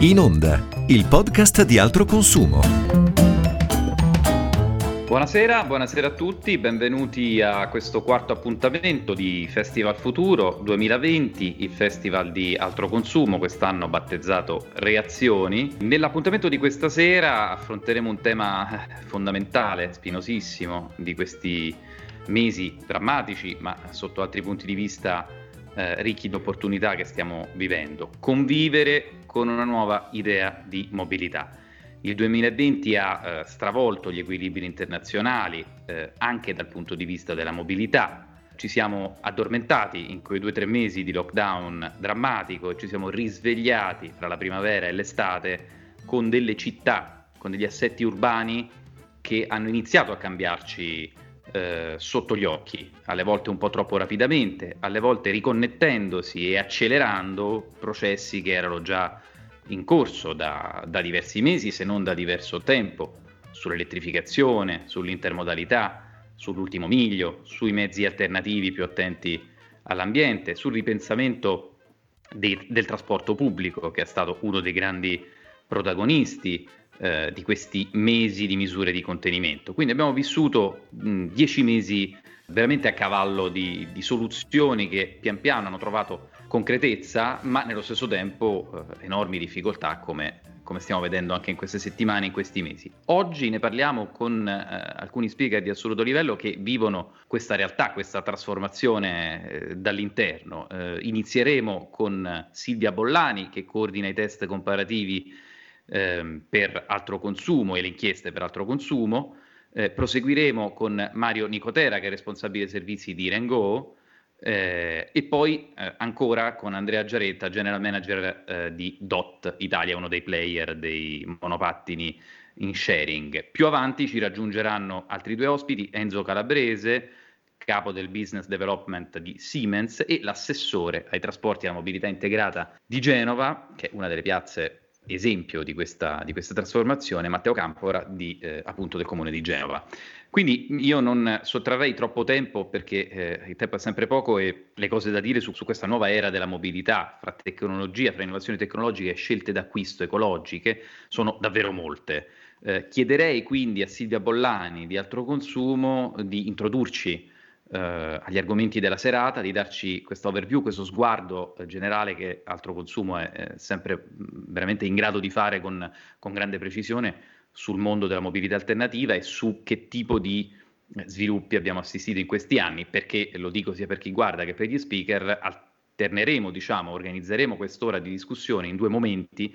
In Onda, il podcast di altro consumo. Buonasera, buonasera a tutti, benvenuti a questo quarto appuntamento di Festival Futuro 2020, il festival di altro consumo, quest'anno battezzato Reazioni. Nell'appuntamento di questa sera affronteremo un tema fondamentale, spinosissimo, di questi mesi drammatici, ma sotto altri punti di vista eh, ricchi di opportunità che stiamo vivendo. Convivere con una nuova idea di mobilità. Il 2020 ha eh, stravolto gli equilibri internazionali eh, anche dal punto di vista della mobilità. Ci siamo addormentati in quei due o tre mesi di lockdown drammatico e ci siamo risvegliati fra la primavera e l'estate con delle città, con degli assetti urbani che hanno iniziato a cambiarci eh, sotto gli occhi, alle volte un po' troppo rapidamente, alle volte riconnettendosi e accelerando processi che erano già in corso da, da diversi mesi, se non da diverso tempo, sull'elettrificazione, sull'intermodalità, sull'ultimo miglio, sui mezzi alternativi più attenti all'ambiente, sul ripensamento dei, del trasporto pubblico, che è stato uno dei grandi protagonisti eh, di questi mesi di misure di contenimento. Quindi abbiamo vissuto mh, dieci mesi veramente a cavallo di, di, soluzioni che pian piano hanno trovato concretezza, ma nello stesso tempo eh, enormi difficoltà come, come, stiamo vedendo anche in queste settimane, in questi mesi. Oggi ne parliamo con eh, alcuni speaker di assoluto livello che vivono questa realtà, questa trasformazione eh, dall'interno. Eh, inizieremo con Silvia Bollani che coordina i test comparativi ehm, per altro consumo e le inchieste per altro consumo. Eh, proseguiremo con Mario Nicotera, che è responsabile dei servizi di Rengo, eh, e poi eh, ancora con Andrea Giaretta, general manager eh, di DOT Italia, uno dei player dei monopattini in sharing. Più avanti ci raggiungeranno altri due ospiti, Enzo Calabrese, capo del business development di Siemens, e l'assessore ai trasporti e alla mobilità integrata di Genova, che è una delle piazze esempio di questa, di questa trasformazione, Matteo Campora di, eh, appunto del comune di Genova. Quindi io non sottrarrei troppo tempo perché eh, il tempo è sempre poco e le cose da dire su, su, questa nuova era della mobilità, fra tecnologia, fra innovazioni tecnologiche e scelte d'acquisto ecologiche, sono davvero molte. Eh, chiederei quindi a Silvia Bollani di Altro Consumo di introdurci eh, agli argomenti della serata, di darci questo overview, questo sguardo eh, generale che altro consumo è, è, sempre veramente in grado di fare con, con, grande precisione sul mondo della mobilità alternativa e su che tipo di eh, sviluppi abbiamo assistito in questi anni, perché lo dico sia per chi guarda che per gli speaker, alterneremo, diciamo, organizzeremo quest'ora di discussione in due momenti.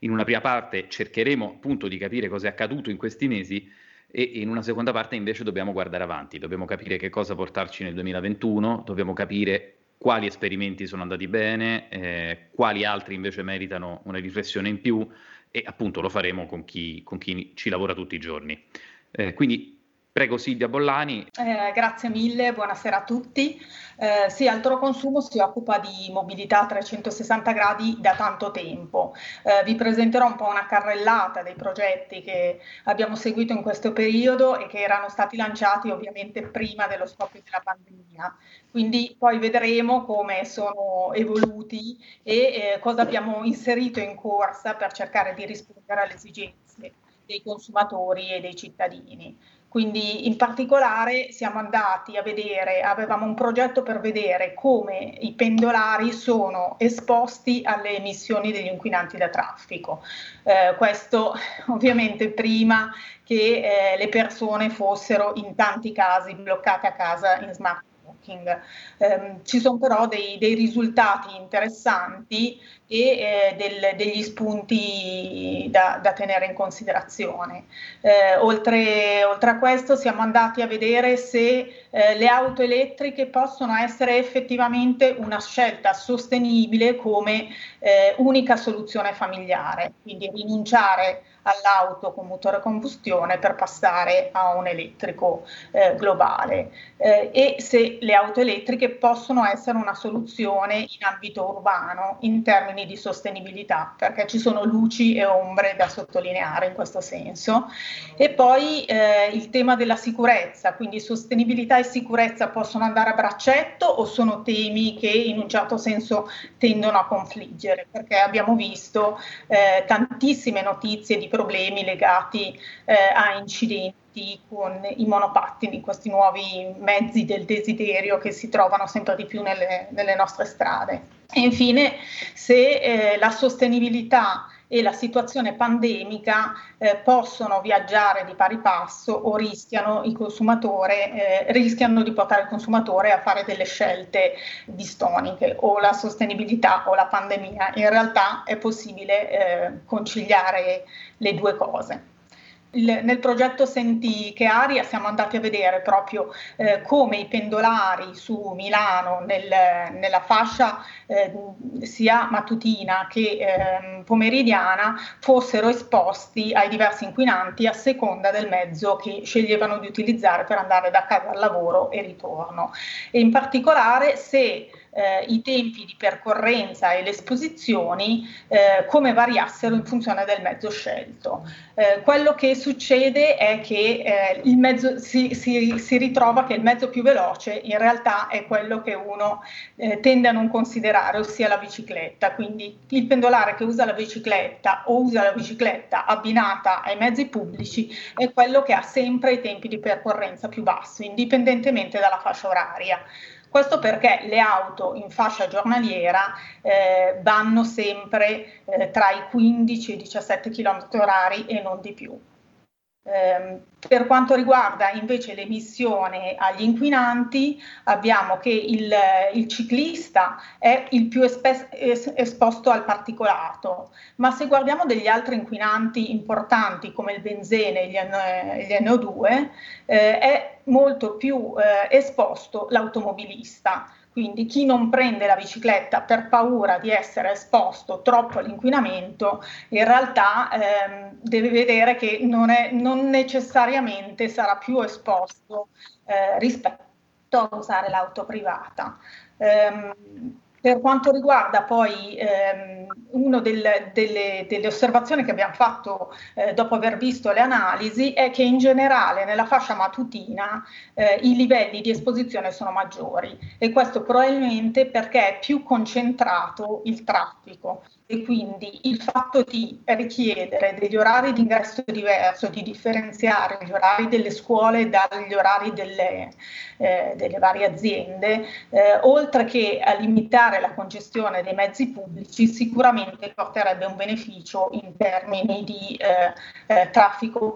In una prima parte cercheremo appunto di capire cosa è accaduto in questi mesi e in una seconda parte invece dobbiamo guardare avanti, dobbiamo capire che cosa portarci nel 2021, dobbiamo capire quali esperimenti sono andati bene, eh, quali altri invece meritano una riflessione in più e appunto lo faremo con chi, con chi ci lavora tutti i giorni. Eh, quindi Prego Silvia Bollani. Eh, grazie mille, buonasera a tutti. Eh, sì, Altro Consumo si occupa di mobilità a 360 gradi da tanto tempo. Eh, vi presenterò un po' una carrellata dei progetti che abbiamo seguito in questo periodo e che erano stati lanciati ovviamente prima dello scoppio della pandemia. Quindi poi vedremo come sono evoluti e eh, cosa abbiamo inserito in corsa per cercare di rispondere alle esigenze dei consumatori e dei cittadini. Quindi in particolare siamo andati a vedere, avevamo un progetto per vedere come i pendolari sono esposti alle emissioni degli inquinanti da traffico. Eh, questo ovviamente prima che eh, le persone fossero in tanti casi bloccate a casa in smart working. Eh, ci sono però dei, dei risultati interessanti e eh, del, degli spunti da, da, tenere in considerazione. Eh, oltre, oltre, a questo siamo andati a vedere se eh, le auto elettriche possono essere effettivamente una scelta sostenibile come eh, unica soluzione familiare, quindi rinunciare all'auto con motore a combustione per passare a un elettrico eh, globale eh, e se le auto elettriche possono essere una soluzione in ambito urbano in termini di sostenibilità, perché ci sono luci e ombre da sottolineare in questo senso. E poi eh, il tema della sicurezza, quindi sostenibilità e sicurezza possono andare a braccetto o sono temi che in un certo senso tendono a confliggere, perché abbiamo visto eh, tantissime notizie di problemi legati eh, a incidenti con i monopattini, questi nuovi mezzi del desiderio che si trovano sempre di più nelle, nelle nostre strade. E infine, se eh, la sostenibilità e la situazione pandemica eh, possono viaggiare di pari passo o rischiano, eh, rischiano di portare il consumatore a fare delle scelte distoniche o la sostenibilità o la pandemia. In realtà è possibile eh, conciliare le due cose nel progetto Senti che aria siamo andati a vedere proprio eh, come i pendolari su Milano nel, nella fascia eh, sia mattutina che eh, pomeridiana fossero esposti ai diversi inquinanti a seconda del mezzo che sceglievano di utilizzare per andare da casa al lavoro e ritorno. E in particolare se eh, i tempi di percorrenza e le esposizioni eh, come variassero in funzione del mezzo scelto. Eh, quello che succede è che eh, il mezzo, si, si, si, ritrova che il mezzo più veloce in realtà è quello che uno eh, tende a non considerare, ossia la bicicletta. Quindi il pendolare che usa la bicicletta o usa la bicicletta abbinata ai mezzi pubblici è quello che ha sempre i tempi di percorrenza più bassi, indipendentemente dalla fascia oraria. Questo perché le auto in fascia giornaliera eh, vanno sempre eh, tra i 15 e i 17 km h e non di più. Eh, per quanto riguarda invece l'emissione agli inquinanti, abbiamo che il, il ciclista è il più espe- es- esposto al particolato, ma se guardiamo degli altri inquinanti importanti come il benzene e gli, gli NO2, eh, è molto più eh, esposto l'automobilista. Quindi chi non prende la bicicletta per paura di essere esposto troppo all'inquinamento, in realtà ehm, deve vedere che non, è, non, necessariamente sarà più esposto eh, rispetto a usare l'auto privata. Um, per quanto riguarda poi ehm, una del, delle, delle, osservazioni che abbiamo fatto eh, dopo aver visto le analisi è che in generale nella fascia matutina eh, i livelli di esposizione sono maggiori. E questo probabilmente perché è più concentrato il traffico e quindi il fatto di richiedere degli orari di ingresso diverso, di differenziare gli orari delle scuole dagli orari delle, eh, delle varie aziende, eh, oltre che a limitare la congestione dei mezzi pubblici, sicuramente porterebbe un beneficio in termini di eh, eh traffico,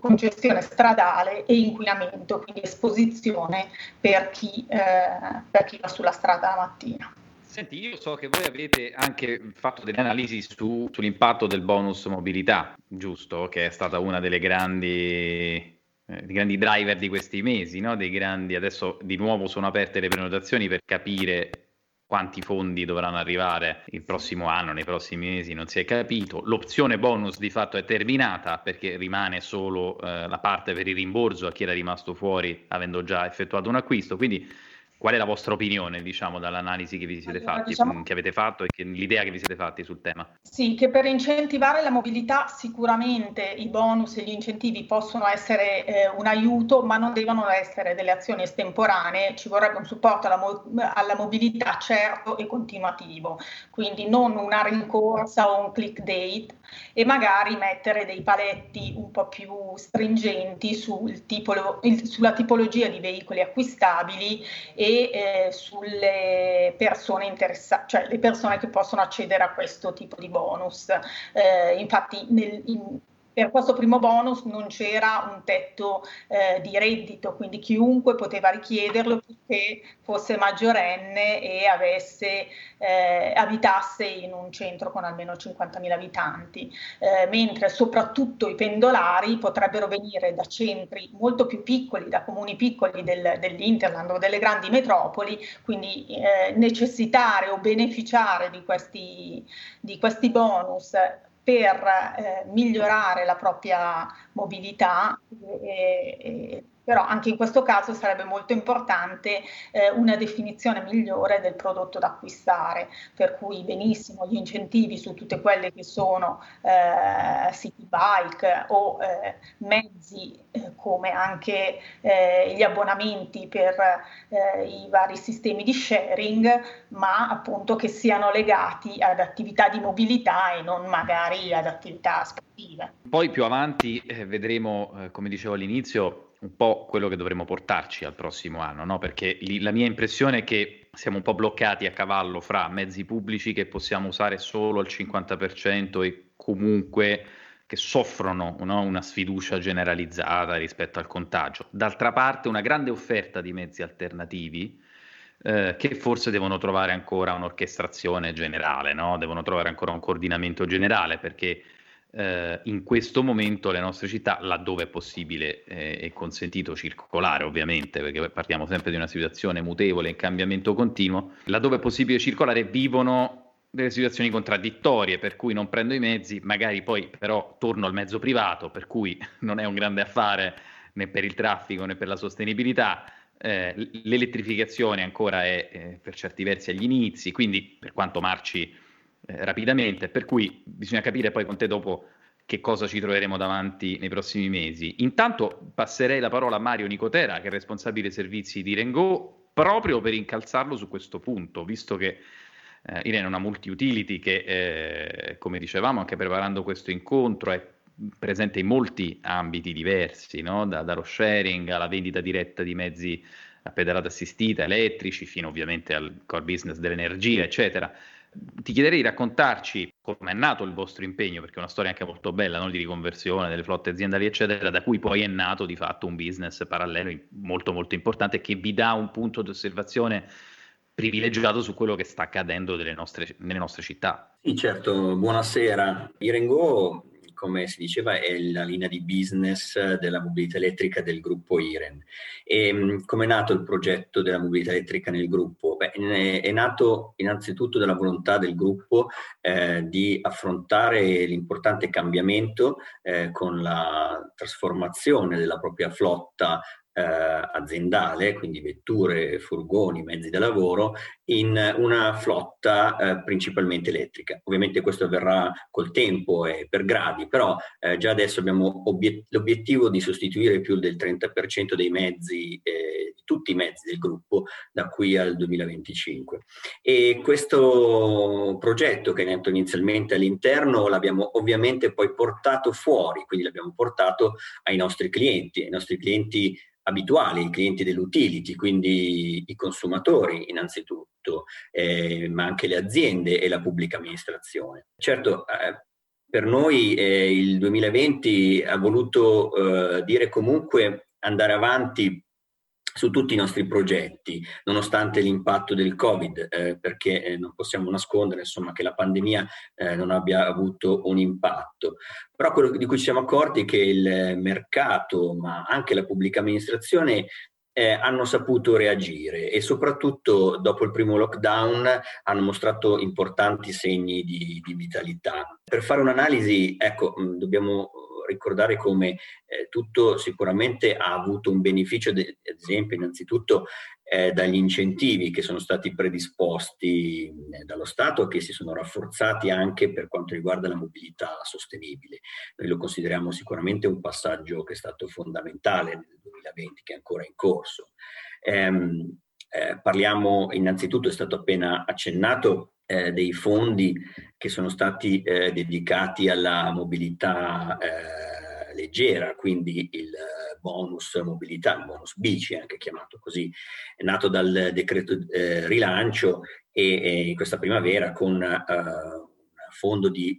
congestione stradale e inquinamento, quindi esposizione per chi, eh, per chi va sulla strada la mattina. Senti, io so che voi avete anche fatto delle analisi su, sull'impatto del bonus mobilità, giusto? Che è stata una delle grandi, eh, grandi driver di questi mesi, no? Dei grandi, adesso di nuovo sono aperte le prenotazioni per capire quanti fondi dovranno arrivare il prossimo anno, nei prossimi mesi, non si è capito. L'opzione bonus di fatto è terminata perché rimane solo eh, la parte per il rimborso a chi era rimasto fuori avendo già effettuato un acquisto. Quindi Qual è la vostra opinione, diciamo, dall'analisi che vi siete allora, fatti, diciamo... che avete fatto e che, l'idea che vi siete fatti sul tema? Sì, che per incentivare la mobilità sicuramente i bonus e gli incentivi possono essere eh, un aiuto, ma non devono essere delle azioni estemporanee, ci vorrebbe un supporto alla, mo- alla mobilità certo e continuativo, quindi non una rincorsa o un click date e magari mettere dei paletti un po' più stringenti sul tipolo- il, sulla tipologia di veicoli acquistabili e eh, sulle persone interessate, cioè le persone che possono accedere a questo tipo di bonus. Eh, infatti nel, in, per questo primo bonus non c'era un tetto eh, di reddito, quindi chiunque poteva richiederlo perché fosse maggiorenne e avesse, eh, abitasse in un centro con almeno 50.000 abitanti, eh, mentre soprattutto i pendolari potrebbero venire da centri molto più piccoli, da comuni piccoli del, dell'Interland o delle grandi metropoli, quindi eh, necessitare o beneficiare di questi, di questi bonus per eh, migliorare la propria mobilità e, e, però anche in questo caso sarebbe molto importante eh, una definizione migliore del prodotto da acquistare, per cui benissimo gli incentivi su tutte quelle che sono eh, city bike o eh, mezzi eh, come anche eh, gli abbonamenti per eh, i vari sistemi di sharing, ma appunto che siano legati ad attività di mobilità e non magari ad attività sportive. Poi più avanti vedremo, come dicevo all'inizio, un po' quello che dovremo portarci al prossimo anno, no? perché lì, la mia impressione è che siamo un po' bloccati a cavallo fra mezzi pubblici che possiamo usare solo al 50% e comunque che soffrono no? una sfiducia generalizzata rispetto al contagio. D'altra parte una grande offerta di mezzi alternativi eh, che forse devono trovare ancora un'orchestrazione generale, no? devono trovare ancora un coordinamento generale perché eh, in questo momento le nostre città, laddove è possibile eh, e consentito circolare ovviamente, perché partiamo sempre di una situazione mutevole in cambiamento continuo, laddove è possibile circolare vivono delle situazioni contraddittorie, per cui non prendo i mezzi, magari poi però torno al mezzo privato, per cui non è un grande affare né per il traffico né per la sostenibilità. Eh, l'elettrificazione ancora è eh, per certi versi agli inizi, quindi per quanto marci eh, rapidamente, per cui bisogna capire poi con te dopo che cosa ci troveremo davanti nei prossimi mesi. Intanto passerei la parola a Mario Nicotera, che è responsabile servizi di Rengo, proprio per incalzarlo su questo punto, visto che eh, Irene è una multi-utility che, eh, come dicevamo, anche preparando questo incontro, è presente in molti ambiti diversi, no? da, dallo sharing alla vendita diretta di mezzi a pedalata assistita, elettrici, fino ovviamente al core business dell'energia, eccetera ti chiederei di raccontarci come è nato il vostro impegno, perché è una storia anche molto bella no? di riconversione delle flotte aziendali, eccetera, da cui poi è nato di fatto un business parallelo molto molto importante che vi dà un punto di osservazione privilegiato su quello che sta accadendo nostre, nelle nostre città. Sì, certo, buonasera. Irengo come si diceva, è la linea di business della mobilità elettrica del gruppo IREN. E mm, come è nato il progetto della mobilità elettrica nel gruppo? Beh, è nato innanzitutto dalla volontà del gruppo eh, di affrontare l'importante cambiamento eh, con la trasformazione della propria flotta eh, aziendale, quindi vetture, furgoni, mezzi da lavoro, in una flotta eh, principalmente elettrica. Ovviamente questo avverrà col tempo e per gradi, però eh, già adesso abbiamo obiet- l'obiettivo di sostituire più del 30% dei mezzi, eh, tutti i mezzi del gruppo da qui al 2025. E questo progetto che è nato inizialmente all'interno l'abbiamo ovviamente poi portato fuori, quindi l'abbiamo portato ai nostri clienti, ai nostri clienti abituali, i clienti dell'utility, quindi i consumatori innanzitutto, eh, ma anche le aziende e la pubblica amministrazione. Certo, eh, per noi eh, il 2020 ha voluto eh, dire comunque andare avanti su tutti i nostri progetti, nonostante l'impatto del Covid, eh, perché eh, non possiamo nascondere insomma, che la pandemia eh, non abbia avuto un impatto. Però quello di cui ci siamo accorti è che il mercato, ma anche la pubblica amministrazione, eh, hanno saputo reagire e soprattutto dopo il primo lockdown hanno mostrato importanti segni di, di vitalità. Per fare un'analisi, ecco, dobbiamo ricordare come eh, tutto sicuramente ha avuto un beneficio, ad esempio, innanzitutto eh, dagli incentivi che sono stati predisposti eh, dallo Stato, che si sono rafforzati anche per quanto riguarda la mobilità sostenibile. Noi lo consideriamo sicuramente un passaggio che è stato fondamentale nel 2020, che è ancora in corso. Ehm, eh, parliamo innanzitutto, è stato appena accennato, eh, dei fondi che sono stati eh, dedicati alla mobilità eh, leggera, quindi il bonus mobilità, il bonus bici anche chiamato così, è nato dal decreto eh, rilancio e, e, questa primavera con uh, un fondo di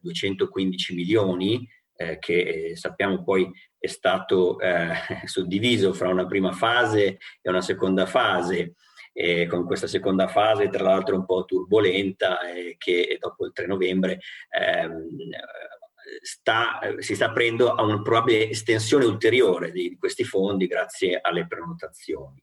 215 milioni eh, che sappiamo poi è stato eh, suddiviso fra una prima fase e una seconda fase eh, con questa seconda fase, tra l'altro un po' turbolenta, eh, che dopo il 3 novembre ehm, sta, si sta aprendo a una probabile estensione ulteriore di, di questi fondi grazie alle prenotazioni.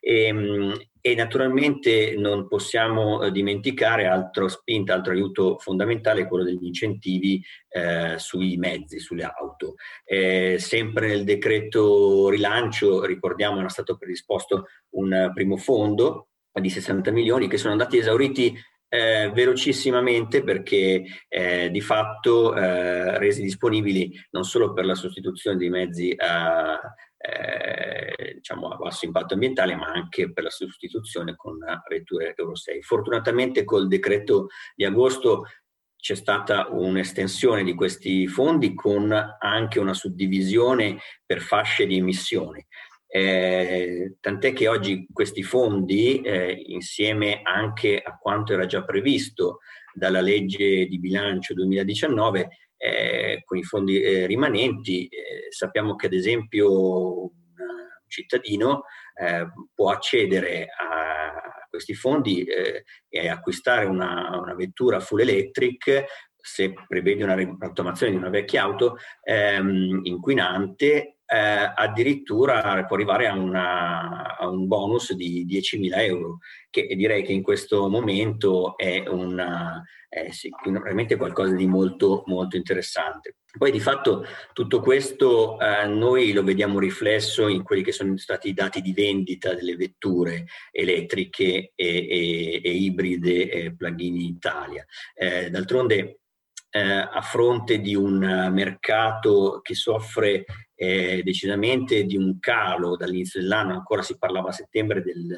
E, ehm, e naturalmente non possiamo eh, dimenticare altro spinta, altro aiuto fondamentale, quello degli incentivi eh, sui mezzi, sulle auto. Eh, sempre nel decreto rilancio, ricordiamo, era stato predisposto un primo fondo di 60 milioni che sono andati esauriti eh, velocissimamente perché eh, di fatto eh, resi disponibili non solo per la sostituzione dei mezzi a, eh, diciamo a basso impatto ambientale, ma anche per la sostituzione con vetture Euro 6. Fortunatamente col decreto di agosto c'è stata un'estensione di questi fondi con anche una suddivisione per fasce di emissione. Eh, tant'è che oggi questi fondi, eh, insieme anche a quanto era già previsto dalla legge di bilancio 2019, eh, con i fondi eh, rimanenti, eh, sappiamo che ad esempio un cittadino eh, può accedere a questi fondi e acquistare una, una vettura full electric se prevede una rottamazione di una vecchia auto ehm, inquinante eh, addirittura può arrivare a, una, a, un bonus di 10.000 euro, che direi che in questo momento è, una, è sicuramente qualcosa di molto, molto interessante. Poi di fatto tutto questo eh, noi lo vediamo riflesso in quelli che sono stati i dati di vendita delle vetture elettriche e, e, e ibride e plug-in in Italia. Eh, d'altronde eh, a fronte di un mercato che soffre eh, decisamente di un calo dall'inizio dell'anno, ancora si parlava a settembre del,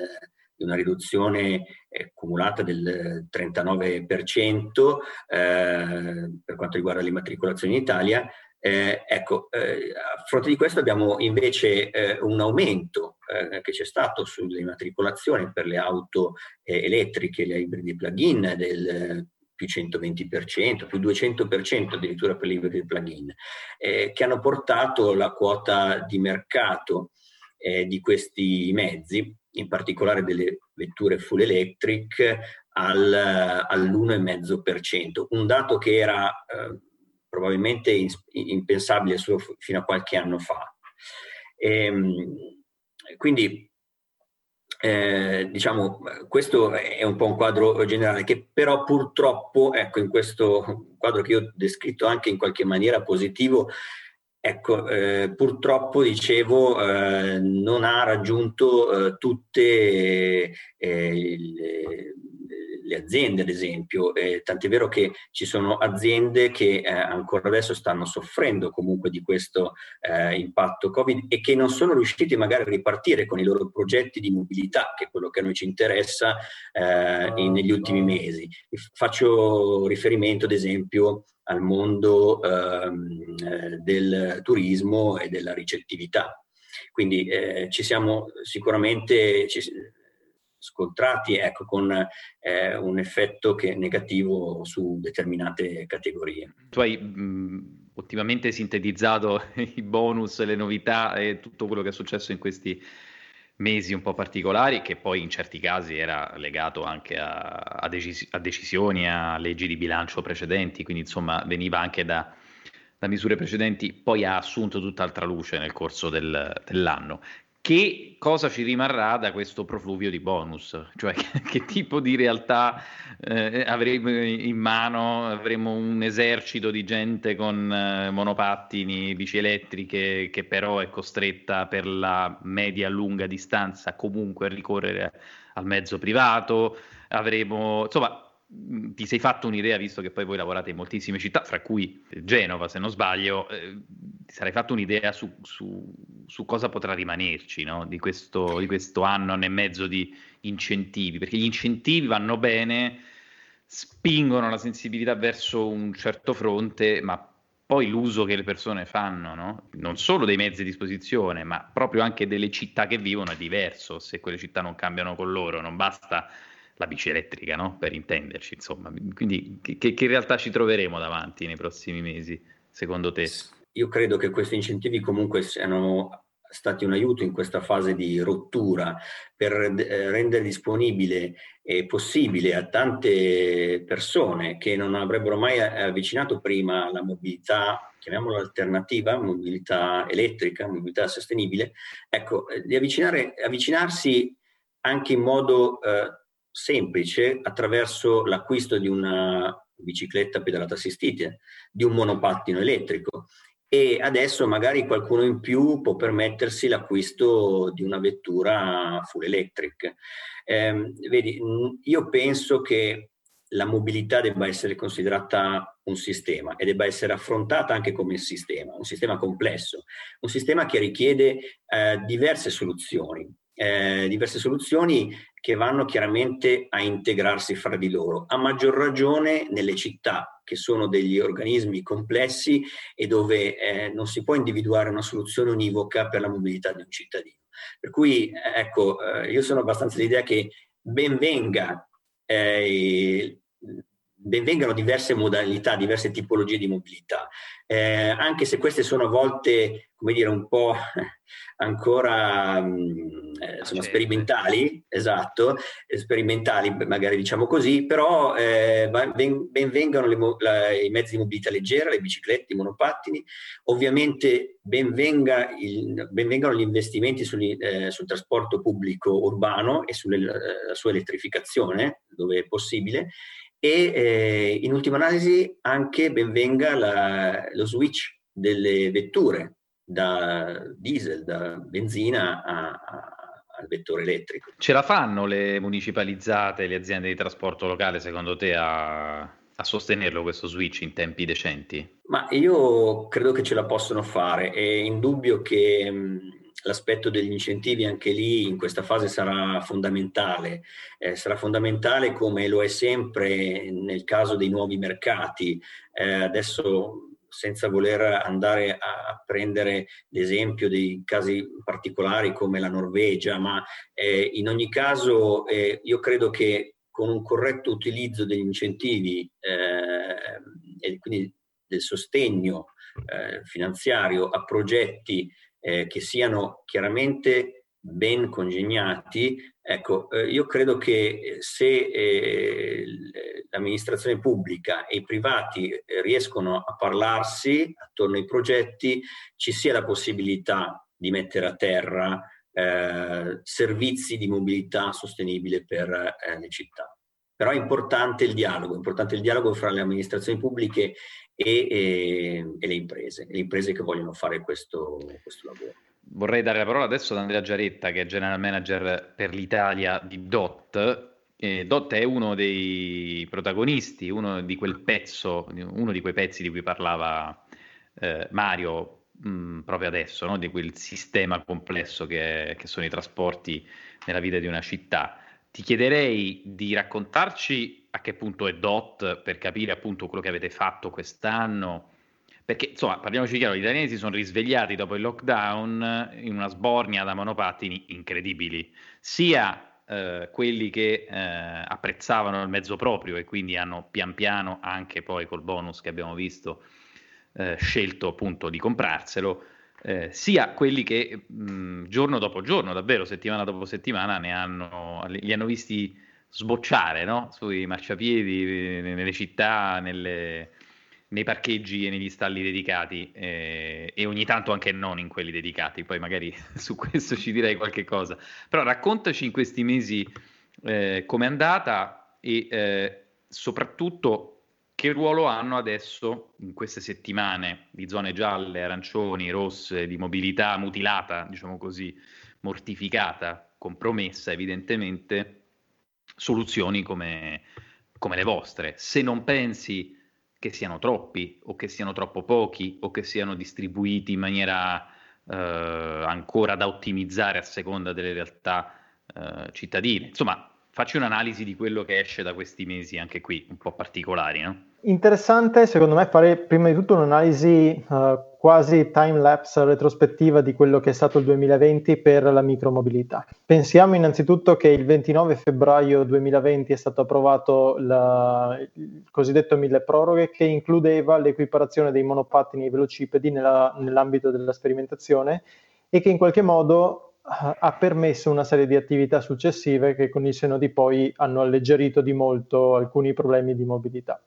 di una riduzione eh, cumulata del 39% eh, per quanto riguarda le immatricolazioni in Italia. Eh, ecco, eh, a fronte di questo abbiamo invece eh, un aumento eh, che c'è stato sulle immatricolazioni per le auto elettriche, le ibridi plug-in del più 120%, più 200% addirittura per i plugin, eh, che hanno portato la quota di mercato eh, di questi mezzi, in particolare delle vetture full electric, al, all'1,5%, un dato che era eh, probabilmente impensabile solo fino a qualche anno fa. E, ehm, quindi eh, diciamo, questo è un po' un quadro generale che però purtroppo, ecco, in questo quadro che io ho descritto anche in qualche maniera positivo, ecco, eh, purtroppo, dicevo, eh, non ha raggiunto eh, tutte eh, le, le aziende, ad esempio, eh, tant'è vero che ci sono aziende che eh, ancora adesso stanno soffrendo comunque di questo eh, impatto Covid e che non sono riusciti magari a ripartire con i loro progetti di mobilità, che è quello che a noi ci interessa eh, in, negli ultimi mesi. Faccio riferimento, ad esempio, al mondo ehm, eh, del turismo e della ricettività. Quindi eh, ci siamo sicuramente, ci, scontrati ecco, con eh, un effetto che è negativo su determinate categorie. Tu hai mh, ottimamente sintetizzato i bonus, le novità e tutto quello che è successo in questi mesi un po' particolari, che poi in certi casi era legato anche a, a, decis- a decisioni, a leggi di bilancio precedenti, quindi insomma veniva anche da, da misure precedenti, poi ha assunto tutt'altra luce nel corso del, dell'anno che cosa ci rimarrà da questo profluvio di bonus? Cioè che, che tipo di realtà eh, avremo in mano? Avremo un esercito di gente con eh, monopattini, bici elettriche che però è costretta per la media lunga distanza comunque a ricorrere al mezzo privato? Avremo, insomma, Mm, ti sei fatto un'idea, visto che poi voi lavorate in moltissime città, fra cui Genova, se non sbaglio, eh, ti sarai fatto un'idea su, su, su cosa potrà rimanerci no? di, questo, di, questo, anno, anno e mezzo di incentivi, perché gli incentivi vanno bene, spingono la sensibilità verso un certo fronte, ma poi l'uso che le persone fanno, no? non solo dei mezzi a disposizione, ma proprio anche delle città che vivono è diverso, se quelle città non cambiano con loro, non basta la bici elettrica, no? per intenderci, insomma. Quindi che, che, realtà ci troveremo davanti nei prossimi mesi, secondo te? Io credo che questi incentivi comunque siano stati un aiuto in questa fase di rottura per eh, rendere disponibile e possibile a tante persone che non avrebbero mai avvicinato prima la mobilità, chiamiamola alternativa, mobilità elettrica, mobilità sostenibile, ecco, di avvicinare, avvicinarsi anche in modo eh, semplice attraverso l'acquisto di una bicicletta pedalata assistita, di un monopattino elettrico e adesso magari qualcuno in più può permettersi l'acquisto di una vettura full electric. Eh, vedi, io penso che la mobilità debba essere considerata un sistema e debba essere affrontata anche come sistema, un sistema complesso, un sistema che richiede eh, diverse soluzioni, eh, diverse soluzioni che vanno chiaramente a integrarsi fra di loro, a maggior ragione nelle città, che sono degli organismi complessi e dove eh, non si può individuare una soluzione univoca per la mobilità di un cittadino. Per cui, ecco, eh, io sono abbastanza l'idea che benvenga eh, benvengano diverse modalità, diverse tipologie di mobilità, eh, anche se queste sono a volte, come dire, un po' ancora mh, mm, eh, insomma, sperimentali, esatto, sperimentali magari diciamo così, però eh, ben, ben vengano le, la, i mezzi di mobilità leggera, le biciclette, i monopattini, ovviamente ben, venga il, ben vengano gli investimenti sugli, eh, sul trasporto pubblico urbano e sulla eh, sua elettrificazione, dove è possibile, e eh, in ultima analisi anche benvenga la, lo switch delle vetture da diesel, da benzina a, a, al vettore elettrico. Ce la fanno le municipalizzate, le aziende di trasporto locale secondo te a, a sostenerlo questo switch in tempi decenti? Ma io credo che ce la possono fare, è indubbio che mh, l'aspetto degli incentivi anche lì in questa fase sarà fondamentale. Eh, sarà fondamentale come lo è sempre nel caso dei nuovi mercati. Eh, adesso senza voler andare a prendere l'esempio dei casi particolari come la Norvegia, ma eh, in ogni caso eh, io credo che con un corretto utilizzo degli incentivi eh, e quindi del sostegno eh, finanziario a progetti eh, che siano chiaramente ben congegnati, ecco, eh, io credo che eh, se eh, l'amministrazione pubblica e i privati eh, riescono a parlarsi attorno ai progetti, ci sia la possibilità di mettere a terra eh, servizi di mobilità sostenibile per le città. Però è importante il dialogo, è importante il dialogo fra le amministrazioni pubbliche e, e, e le imprese, le imprese che vogliono fare questo, questo lavoro. Vorrei dare la parola adesso ad Andrea Giaretta, che è General Manager per l'Italia di DOT. Eh, DOT è uno dei protagonisti, uno di pezzo, uno di quei pezzi di cui parlava eh, Mario mh, mm, proprio adesso, no? di quel sistema complesso che, che sono i trasporti nella vita di una città. Ti chiederei di raccontarci a che punto è DOT per capire appunto quello che avete fatto quest'anno, perché insomma parliamoci chiaro, gli italiani si sono risvegliati dopo il lockdown in una sbornia da monopattini incredibili, sia eh, quelli che eh, apprezzavano il mezzo proprio e quindi hanno pian piano anche poi col bonus che abbiamo visto eh, scelto appunto di comprarselo, eh, sia quelli che mh, giorno dopo giorno, davvero settimana dopo settimana, ne hanno, li hanno visti sbocciare no? sui marciapiedi, nelle città, nelle, nei parcheggi e negli stalli dedicati eh, e ogni tanto anche non in quelli dedicati, poi magari su questo ci direi qualche cosa. Però raccontaci in questi mesi eh, com'è andata e eh, soprattutto che ruolo hanno adesso in queste settimane di zone gialle, arancioni, rosse, di mobilità mutilata, diciamo così, mortificata, compromessa evidentemente, soluzioni come, come le vostre. Se non pensi che siano troppi o che siano troppo pochi o che siano distribuiti in maniera eh, ancora da ottimizzare a seconda delle realtà eh, cittadine. Insomma, facci un'analisi di quello che esce da questi mesi anche qui, un po' particolari, no? Interessante secondo me fare prima di tutto un'analisi uh, quasi time lapse retrospettiva di quello che è stato il 2020 per la micromobilità. Pensiamo innanzitutto che il 29 febbraio 2020 è stato approvato la, il cosiddetto mille proroghe che includeva l'equiparazione dei monopattini ai velocipedi nella, nell'ambito della sperimentazione e che in qualche modo ha permesso una serie di attività successive che con il seno di poi hanno alleggerito di molto alcuni problemi di mobilità.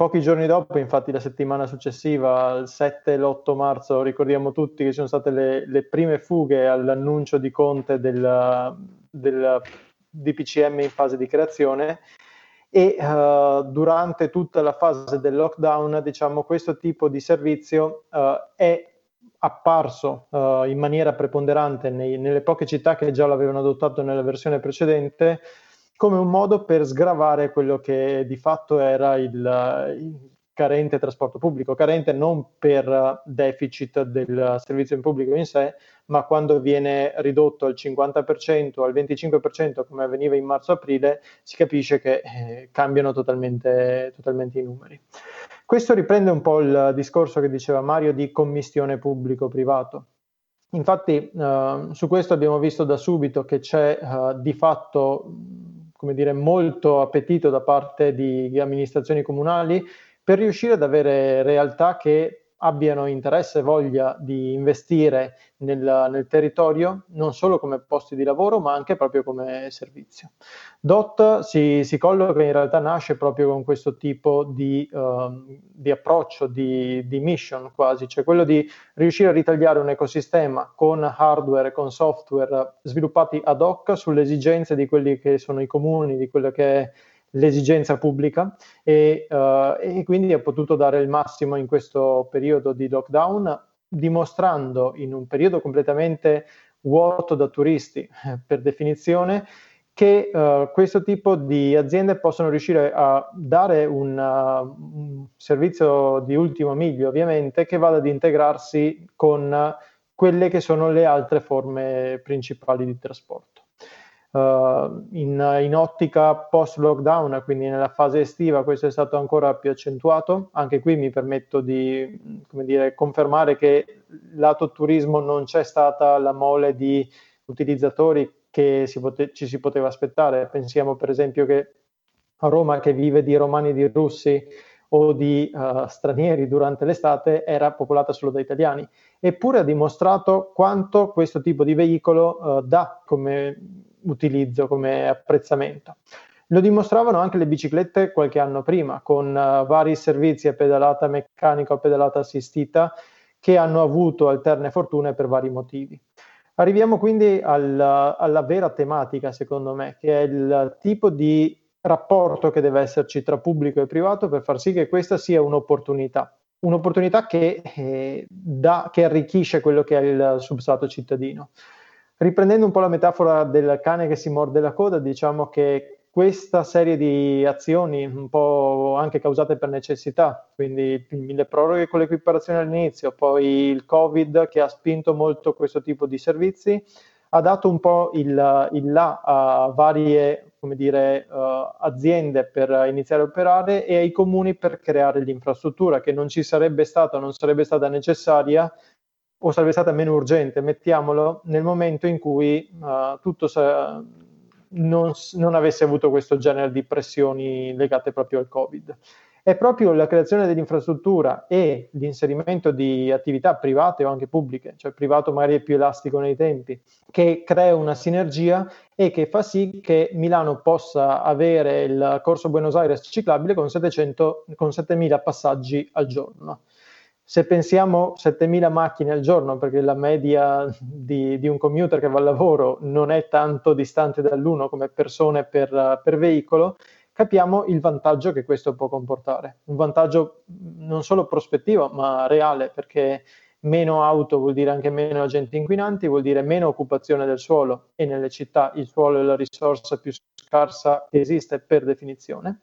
Pochi giorni dopo, infatti la settimana successiva, il 7 e l'8 marzo, ricordiamo tutti che ci sono state le, le prime fughe all'annuncio di Conte del, del DPCM in fase di creazione e uh, durante tutta la fase del lockdown, diciamo, questo tipo di servizio uh, è apparso uh, in maniera preponderante nei, nelle poche città che già l'avevano adottato nella versione precedente come un modo per sgravare quello che di fatto era il, il carente trasporto pubblico, carente non per deficit del servizio in pubblico in sé, ma quando viene ridotto al 50% o al 25% come avveniva in marzo-aprile, si capisce che eh, cambiano totalmente, totalmente i numeri. Questo riprende un po' il discorso che diceva Mario di commistione pubblico-privato. Infatti eh, su questo abbiamo visto da subito che c'è eh, di fatto come dire, molto appetito da parte di amministrazioni comunali per riuscire ad avere realtà che abbiano interesse e voglia di investire nel, nel, territorio, non solo come posti di lavoro, ma anche proprio come servizio. DOT si, si colloca in realtà, nasce proprio con questo tipo di, uh, di approccio, di, di, mission quasi, cioè quello di riuscire a ritagliare un ecosistema con hardware e con software sviluppati ad hoc sulle esigenze di quelli che sono i comuni, di quello che è l'esigenza pubblica e, uh, e, quindi ha potuto dare il massimo in questo periodo di lockdown, dimostrando in un periodo completamente vuoto da turisti, eh, per definizione, che uh, questo tipo di aziende possono riuscire a dare un, uh, un servizio di ultimo miglio, ovviamente, che vada ad integrarsi con quelle che sono le altre forme principali di trasporto. Uh, in, in, ottica post lockdown, quindi nella fase estiva, questo è stato ancora più accentuato. Anche qui mi permetto di dire, confermare che lato turismo non c'è stata la mole di utilizzatori che si pote- ci si poteva aspettare. Pensiamo per esempio che a Roma, che vive di romani e di russi o di uh, stranieri durante l'estate, era popolata solo da italiani. Eppure ha dimostrato quanto questo tipo di veicolo uh, dà come utilizzo, come apprezzamento. Lo dimostravano anche le biciclette qualche anno prima, con uh, vari servizi a pedalata meccanica o pedalata assistita che hanno avuto alterne fortune per vari motivi. Arriviamo quindi al, alla vera tematica, secondo me, che è il tipo di rapporto che deve esserci tra pubblico e privato per far sì che questa sia un'opportunità, un'opportunità che, eh, da, che arricchisce quello che è il substrato cittadino. Riprendendo un po' la metafora del cane che si morde la coda, diciamo che questa serie di azioni, un po' anche causate per necessità, quindi il mille proroghe con l'equiparazione all'inizio, poi il Covid che ha spinto molto questo tipo di servizi, ha dato un po' il, il là a varie dire, uh, aziende per iniziare a operare e ai comuni per creare l'infrastruttura che non ci sarebbe stata, non sarebbe stata necessaria o sarebbe stata meno urgente, mettiamolo, nel momento in cui uh, tutto sa- non, non, avesse avuto questo genere di pressioni legate proprio al Covid. È proprio la creazione dell'infrastruttura e l'inserimento di attività private o anche pubbliche, cioè privato magari è più elastico nei tempi, che crea una sinergia e che fa sì che Milano possa avere il corso Buenos Aires ciclabile con, 700, con 7.000 passaggi al giorno se pensiamo 7.000 macchine al giorno, perché la media di, di, un commuter che va al lavoro non è tanto distante dall'uno come persone per, per, veicolo, capiamo il vantaggio che questo può comportare. Un vantaggio non solo prospettivo, ma reale, perché meno auto vuol dire anche meno agenti inquinanti, vuol dire meno occupazione del suolo e nelle città il suolo è la risorsa più scarsa che esiste per definizione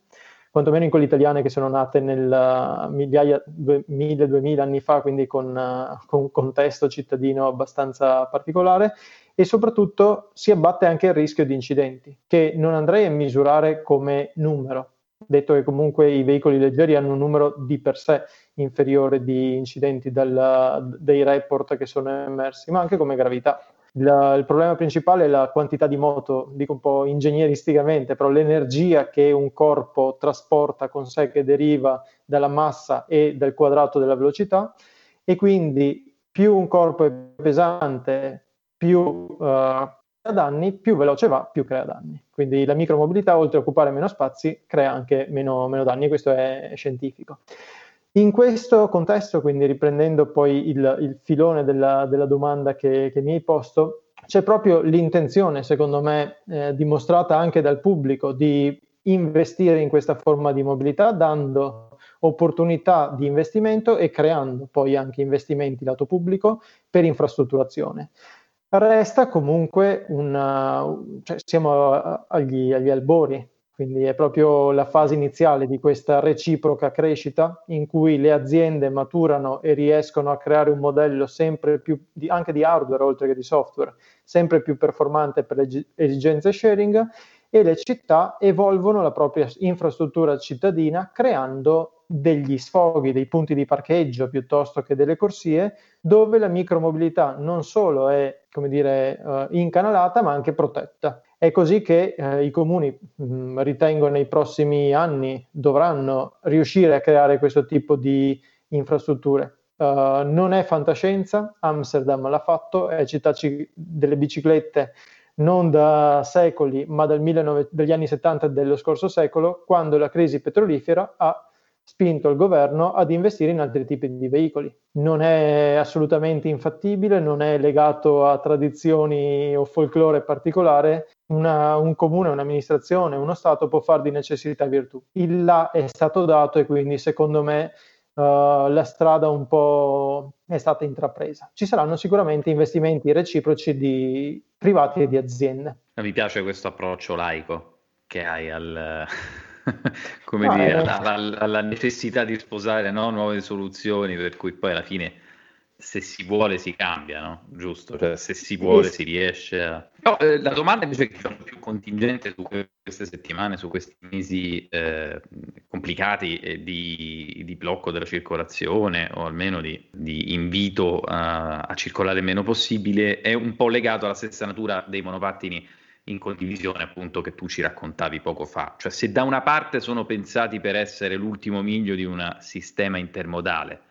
quantomeno in quelle italiane che sono nate nel uh, migliaia, 1000-2000 anni fa, quindi con, uh, con, un contesto cittadino abbastanza particolare, e soprattutto si abbatte anche il rischio di incidenti, che non andrei a misurare come numero, detto che comunque i veicoli leggeri hanno un numero di per sé inferiore di incidenti dal, dei report che sono emersi, ma anche come gravità. La, il problema principale è la quantità di moto, dico un po' ingegneristicamente, però l'energia che un corpo trasporta con sé che deriva dalla massa e dal quadrato della velocità e quindi più un corpo è pesante, più uh, crea danni, più veloce va, più crea danni. Quindi la micromobilità, oltre a occupare meno spazi, crea anche meno, meno danni, questo è, scientifico. In questo contesto, quindi riprendendo poi il, il filone della, della domanda che, che, mi hai posto, c'è proprio l'intenzione, secondo me, eh, dimostrata anche dal pubblico di investire in questa forma di mobilità, dando opportunità di investimento e creando poi anche investimenti lato pubblico per infrastrutturazione. Resta comunque una, cioè siamo agli, agli albori, quindi è proprio la fase iniziale di questa reciproca crescita in cui le aziende maturano e riescono a creare un modello sempre più, di, anche di hardware oltre che di software, sempre più performante per le esigenze sharing e le città evolvono la propria infrastruttura cittadina creando degli sfoghi, dei punti di parcheggio piuttosto che delle corsie dove la micromobilità non solo è come dire, uh, incanalata ma anche protetta. È così che uh, i comuni mh, mm, ritengo nei prossimi anni dovranno riuscire a creare questo tipo di infrastrutture. Uh, non è fantascienza, Amsterdam l'ha fatto, è città ci- delle biciclette non da secoli, ma 19, dagli anni 70 dello scorso secolo, quando la crisi petrolifera ha spinto il governo ad investire in altri tipi di veicoli. Non è assolutamente infattibile, non è legato a tradizioni o folklore particolare. Una, un comune, un'amministrazione, uno Stato può fare di necessità virtù. Il là è stato dato e quindi secondo me uh, la strada un po' è stata intrapresa. Ci saranno sicuramente investimenti reciproci di privati e di aziende. Mi piace questo approccio laico che hai al, come no, dire, eh. alla, alla, necessità di sposare no? nuove soluzioni, per cui poi alla fine se si vuole si cambia, no? Giusto? Cioè, se si vuole si riesce a... No, eh, la domanda invece che faccio più contingente su queste settimane, su questi mesi eh, complicati eh, di, di, blocco della circolazione o almeno di, di invito a, a circolare il meno possibile, è un po' legato alla stessa natura dei monopattini in condivisione appunto che tu ci raccontavi poco fa. Cioè se da una parte sono pensati per essere l'ultimo miglio di un sistema intermodale,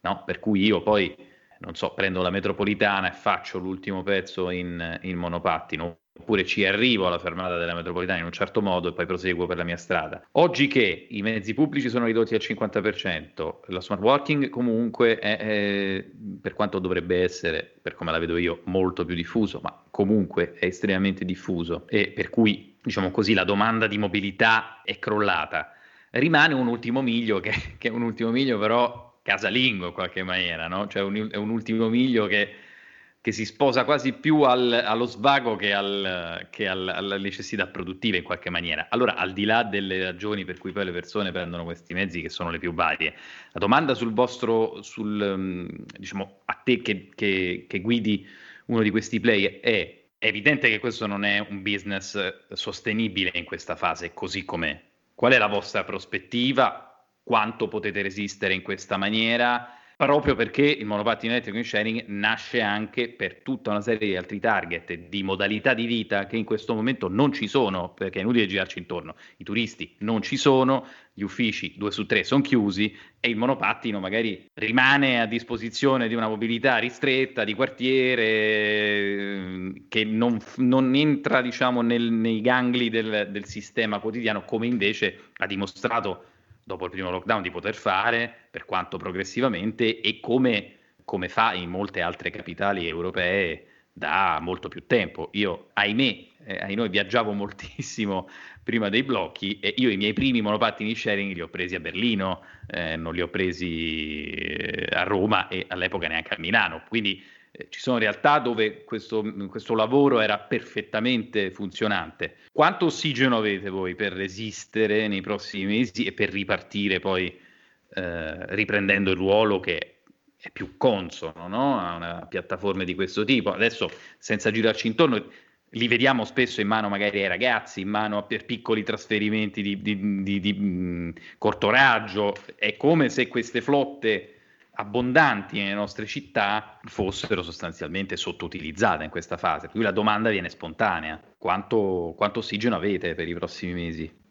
no? per cui io poi non so, prendo la metropolitana e faccio l'ultimo pezzo in, in monopattino, oppure ci arrivo alla fermata della metropolitana in un certo modo e poi proseguo per la mia strada. Oggi che i mezzi pubblici sono ridotti al 50%, la smart working comunque è, è, per quanto dovrebbe essere, per come la vedo io, molto più diffuso, ma comunque è estremamente diffuso e per cui, diciamo così, la domanda di mobilità è crollata. Rimane un ultimo miglio che, che è un ultimo miglio però casalingo in qualche maniera, no? Cioè un, è un ultimo miglio che, che si sposa quasi più al, allo svago che, al, che al, alla necessità produttiva in qualche maniera. Allora, al di là delle ragioni per cui poi le persone prendono questi mezzi, che sono le più varie, la domanda sul vostro, sul, mm, diciamo, a te che, che, che guidi uno di questi play è, è evidente che questo non è un business sostenibile in questa fase, così com'è. Qual è la vostra prospettiva? Quanto potete resistere in questa maniera, proprio perché il monopattino elettrico in sharing nasce anche per tutta una serie di altri target di modalità di vita che in questo momento non ci sono, perché è inutile girarci intorno. I turisti non ci sono, gli uffici due su tre sono chiusi e il monopattino magari rimane a disposizione di una mobilità ristretta, di quartiere, eh, che non, non entra diciamo, nel, nei gangli del, del sistema quotidiano, come invece ha dimostrato dopo il primo lockdown di poter fare, per quanto progressivamente, e come, come fa in molte altre capitali europee da molto più tempo. Io, ahimè, eh, noi viaggiavo moltissimo prima dei blocchi e io i miei primi monopattini sharing li ho presi a Berlino, eh, non li ho presi eh, a Roma e all'epoca neanche a Milano. Quindi eh, ci sono realtà dove questo, questo, lavoro era perfettamente funzionante. Quanto ossigeno avete voi per resistere nei prossimi mesi e per ripartire poi eh, riprendendo il ruolo che è più consono no? a una piattaforma di questo tipo? Adesso, senza girarci intorno, li vediamo spesso in mano magari ai ragazzi, in mano per piccoli trasferimenti di, di, di, di mh, corto raggio. È come se queste flotte abbondanti nelle nostre città fossero sostanzialmente sottoutilizzate in questa fase. Cui la domanda viene spontanea. Quanto, quanto ossigeno avete per i prossimi mesi?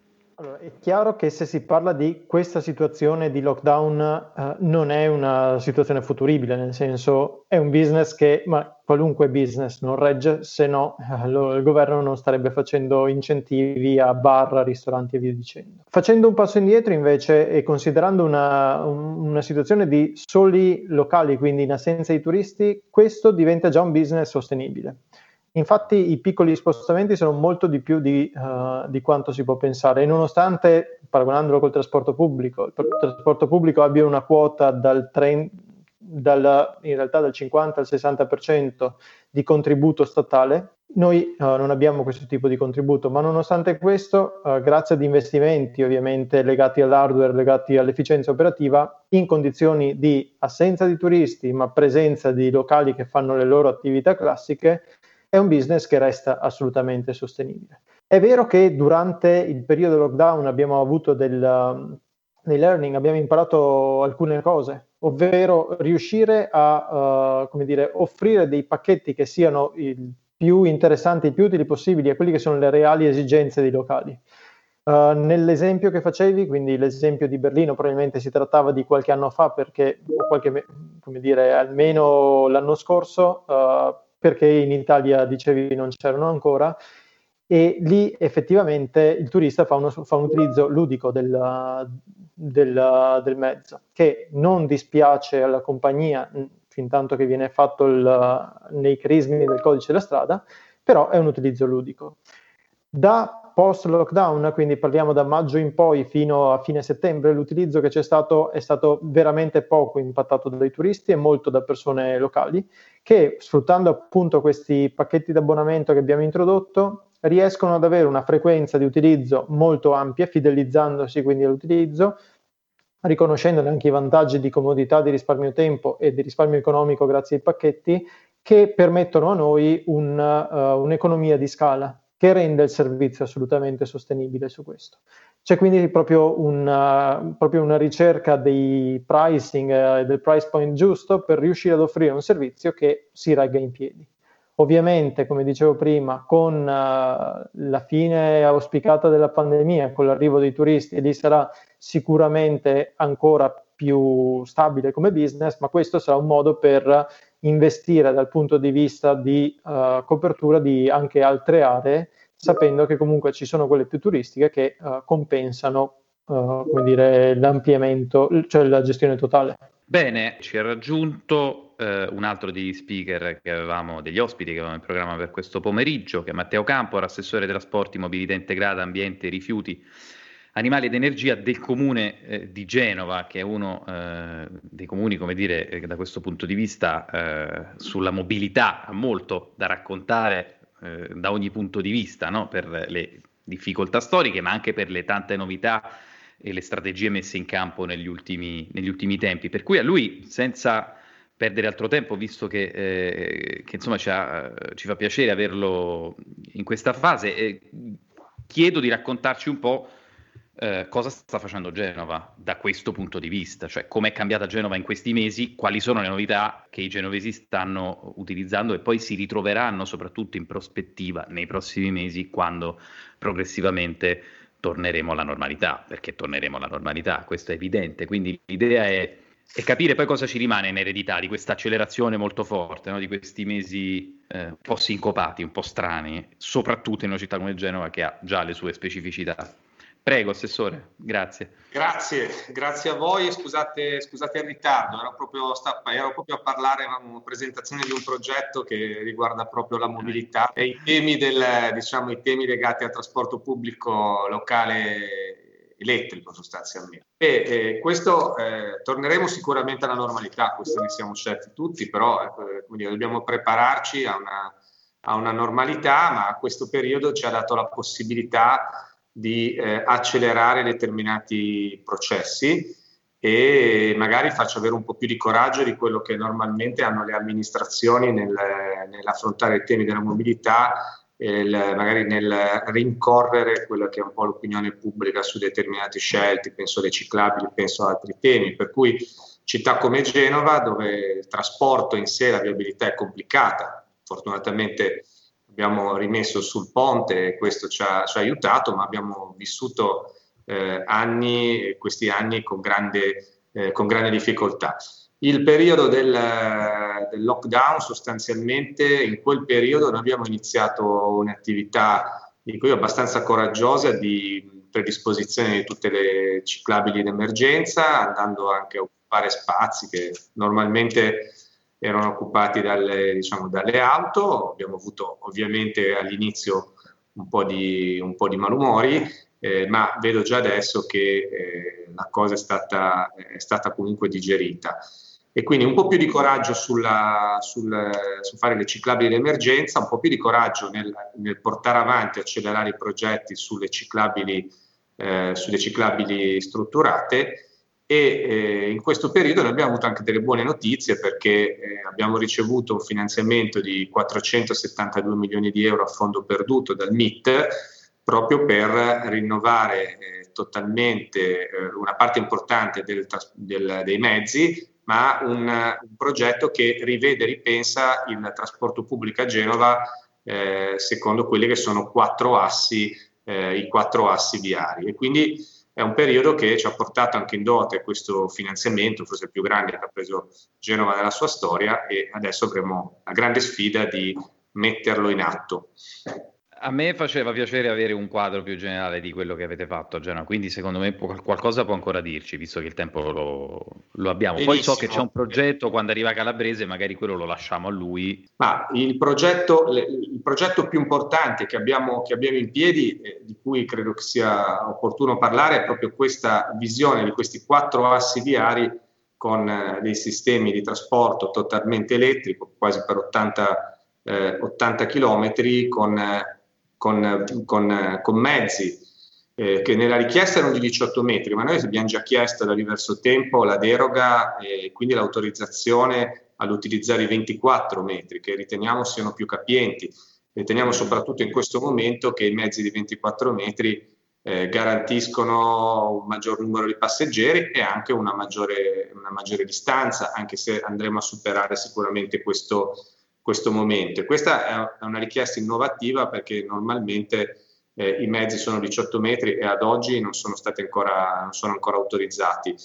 Allora, è chiaro che se si parla di questa situazione di lockdown eh, non è una situazione futuribile, nel senso è un business che, ma qualunque business non regge, se no eh, il governo non starebbe facendo incentivi a bar, ristoranti e via dicendo. Facendo un passo indietro invece e considerando una, una situazione di soli locali, quindi in assenza di turisti, questo diventa già un business sostenibile. Infatti i piccoli spostamenti sono molto di più di, uh, di, quanto si può pensare. E nonostante, paragonandolo col trasporto pubblico, il trasporto pubblico abbia una quota dal 30, dal, in realtà dal 50 al 60% di contributo statale, noi uh, non abbiamo questo tipo di contributo, ma nonostante questo, uh, grazie ad investimenti ovviamente legati all'hardware, legati all'efficienza operativa, in condizioni di assenza di turisti, ma presenza di locali che fanno le loro attività classiche, è un business che resta assolutamente sostenibile. È vero che durante il periodo lockdown abbiamo avuto del, um, dei learning, abbiamo imparato alcune cose, ovvero riuscire a uh, dire, offrire dei pacchetti che siano il più interessanti, più utili possibili a quelli che sono le reali esigenze dei locali. Uh, nell'esempio che facevi, quindi l'esempio di Berlino, probabilmente si trattava di qualche anno fa, perché, qualche, come dire, almeno l'anno scorso, uh, perché in Italia, dicevi, non c'erano ancora, e lì effettivamente il turista fa, uno, fa un utilizzo ludico del, del, del, mezzo, che non dispiace alla compagnia fin tanto che viene fatto il, nei crismi del codice della strada, però è un utilizzo ludico. Da post lockdown, quindi parliamo da maggio in poi fino a fine settembre, l'utilizzo che c'è stato è stato veramente poco impattato dai turisti e molto da persone locali che sfruttando appunto questi pacchetti di abbonamento che abbiamo introdotto riescono ad avere una frequenza di utilizzo molto ampia, fidelizzandosi quindi all'utilizzo, riconoscendone anche i vantaggi di comodità, di risparmio tempo e di risparmio economico grazie ai pacchetti che permettono a noi un, uh, un'economia di scala che rende il servizio assolutamente sostenibile su questo. C'è quindi proprio una, proprio una ricerca dei pricing e uh, del price point giusto per riuscire ad offrire un servizio che si regga in piedi. Ovviamente, come dicevo prima, con uh, la fine auspicata della pandemia, con l'arrivo dei turisti, lì sarà sicuramente ancora più stabile come business, ma questo sarà un modo per investire dal punto di vista di uh, copertura di anche altre aree, sapendo che comunque ci sono quelle più turistiche che uh, compensano uh, come dire, l'ampliamento, cioè la gestione totale. Bene, ci ha raggiunto un altro degli speaker che avevamo, degli ospiti che avevamo in programma per questo pomeriggio, che è Matteo Campo, assessore trasporti, mobilità integrata, ambiente e rifiuti Animali ed Energia del comune eh, di Genova, che è uno eh, dei comuni, come dire, eh, da questo punto di vista eh, sulla mobilità ha molto da raccontare eh, da ogni punto di vista, no? per le difficoltà storiche, ma anche per le tante novità e le strategie messe in campo negli ultimi, negli ultimi tempi. Per cui a lui, senza perdere altro tempo, visto che, eh, che insomma ci, ha, ci, fa piacere averlo in questa fase, chiedo di raccontarci un po' Eh, cosa sta facendo Genova da questo punto di vista, cioè come è cambiata Genova in questi mesi, quali sono le novità che i genovesi stanno utilizzando e poi si ritroveranno soprattutto in prospettiva nei prossimi mesi quando progressivamente torneremo alla normalità, perché torneremo alla normalità, questo è evidente, quindi l'idea è, è capire poi cosa ci rimane in eredità di questa accelerazione molto forte, no? di questi mesi eh, un po' sincopati, un po' strani, soprattutto in una città come Genova che ha già le sue specificità. Prego, Assessore, grazie. Grazie, grazie a voi scusate, scusate il ritardo, ero proprio, ero proprio, a parlare, a una presentazione di un progetto che riguarda proprio la mobilità e i temi, del, diciamo, i temi legati al trasporto pubblico locale elettrico sostanzialmente. E, e questo eh, torneremo sicuramente alla normalità, questo ne siamo certi tutti, però eh, dire, dobbiamo prepararci a una, a una normalità, ma questo periodo ci ha dato la possibilità di eh, accelerare determinati processi e magari farci avere un po' più di coraggio di quello che normalmente hanno le amministrazioni nel, nell'affrontare i temi della mobilità, il, magari nel rincorrere quella che è un po' l'opinione pubblica su determinate scelte, penso alle ciclabili, penso ad altri temi, per cui città come Genova dove il trasporto in sé, la viabilità è complicata, fortunatamente abbiamo rimesso sul ponte e questo ci ha, ci ha aiutato, ma abbiamo vissuto eh, anni, questi anni con grande, eh, con grande difficoltà. Il periodo del, del, lockdown sostanzialmente, in quel periodo noi abbiamo iniziato un'attività dico io, abbastanza coraggiosa di predisposizione di tutte le ciclabili d'emergenza, andando anche a occupare spazi che normalmente erano occupati dalle, diciamo, dalle auto. Abbiamo avuto ovviamente all'inizio un po' di, un po di malumori, eh, ma vedo già adesso che eh, la cosa è stata, è stata, comunque digerita. E quindi un po' più di coraggio sulla, sul, sul, fare le ciclabili d'emergenza, un po' più di coraggio nel, nel portare avanti e accelerare i progetti sulle ciclabili, eh, sulle ciclabili strutturate e eh, in questo periodo noi abbiamo avuto anche delle buone notizie perché eh, abbiamo ricevuto un finanziamento di 472 milioni di euro a fondo perduto dal MIT proprio per rinnovare eh, totalmente eh, una parte importante del, del, dei mezzi, ma un, un, progetto che rivede e ripensa il trasporto pubblico a Genova eh, secondo quelli che sono quattro assi, eh, i quattro assi viari. E quindi è un periodo che ci ha portato anche in dote questo finanziamento, forse il più grande che ha preso Genova nella sua storia e adesso avremo la grande sfida di metterlo in atto. A me faceva piacere avere un quadro più generale di quello che avete fatto a Genova, quindi secondo me può, qualcosa può ancora dirci, visto che il tempo lo, lo abbiamo. Benissimo. Poi so che c'è un progetto, quando arriva Calabrese magari quello lo lasciamo a lui. Ma il progetto, il progetto più importante che abbiamo, che abbiamo in piedi, eh, di cui credo che sia opportuno parlare, è proprio questa visione di questi quattro assi viari con eh, dei sistemi di trasporto totalmente elettrico, quasi per 80, eh, 80 km, con eh, con, con, con mezzi eh, che nella richiesta erano di 18 metri, ma noi abbiamo già chiesto da diverso tempo la deroga e quindi l'autorizzazione all'utilizzare i 24 metri, che riteniamo siano più capienti. Riteniamo soprattutto in questo momento che i mezzi di 24 metri eh, garantiscono un maggior numero di passeggeri e anche una maggiore, una maggiore distanza, anche se andremo a superare sicuramente questo, questo momento. E questa è una richiesta innovativa perché normalmente eh, i mezzi sono 18 metri e ad oggi non sono, stati ancora, non sono ancora autorizzati.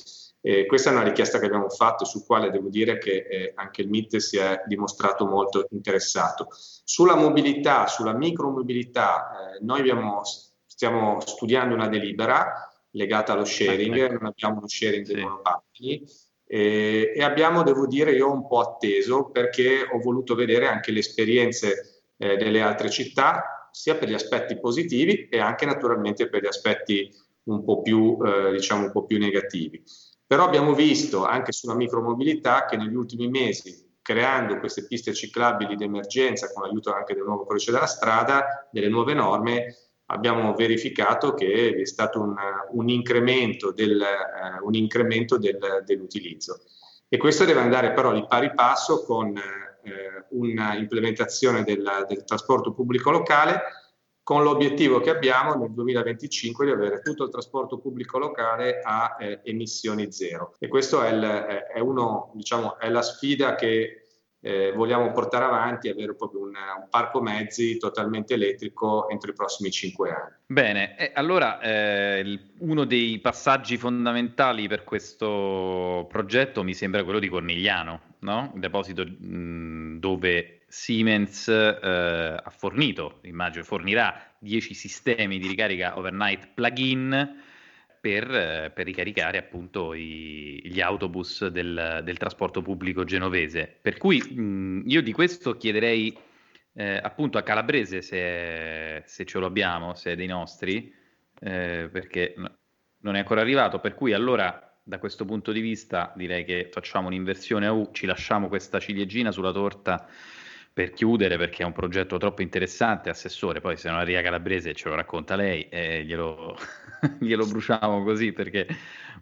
Eh, questa è una richiesta che abbiamo fatto su quale devo dire che eh, anche il MIT si è dimostrato molto interessato. Sulla mobilità, sulla micromobilità, eh, noi abbiamo, stiamo studiando una delibera legata allo sharing, non abbiamo uno sharing dei sì. monopattini, e, e, abbiamo, devo dire, io un po' atteso perché ho voluto vedere anche le esperienze eh, delle altre città, sia per gli aspetti positivi e anche naturalmente per gli aspetti un po' più, eh, diciamo, un po' più negativi. Però abbiamo visto anche sulla micromobilità che negli ultimi mesi, creando queste piste ciclabili d'emergenza con l'aiuto anche del nuovo codice della strada, delle nuove norme, abbiamo verificato che è stato un, un incremento, del, uh, un incremento del, dell'utilizzo. E questo deve andare però di pari passo con eh, una implementazione del, del, trasporto pubblico locale, con l'obiettivo che abbiamo nel 2025 di avere tutto il trasporto pubblico locale a eh, emissioni zero. E questa è, è, diciamo, è la sfida che eh, vogliamo portare avanti e avere proprio un, un, parco mezzi totalmente elettrico entro i prossimi cinque anni. Bene, e allora eh, uno dei passaggi fondamentali per questo progetto mi sembra quello di Cornigliano, no? il deposito mh, dove Siemens eh, ha fornito, immagino, fornirà 10 sistemi di ricarica overnight plug-in per, eh, per ricaricare appunto i, gli autobus del, del, trasporto pubblico genovese. Per cui mh, io di questo chiederei eh, appunto a Calabrese se, se, ce lo abbiamo, se è dei nostri, eh, perché non è ancora arrivato, per cui allora da questo punto di vista direi che facciamo un'inversione a U, ci lasciamo questa ciliegina sulla torta per chiudere perché è un progetto troppo interessante, assessore, poi se non arriva Calabrese ce lo racconta lei e glielo, glielo bruciamo così perché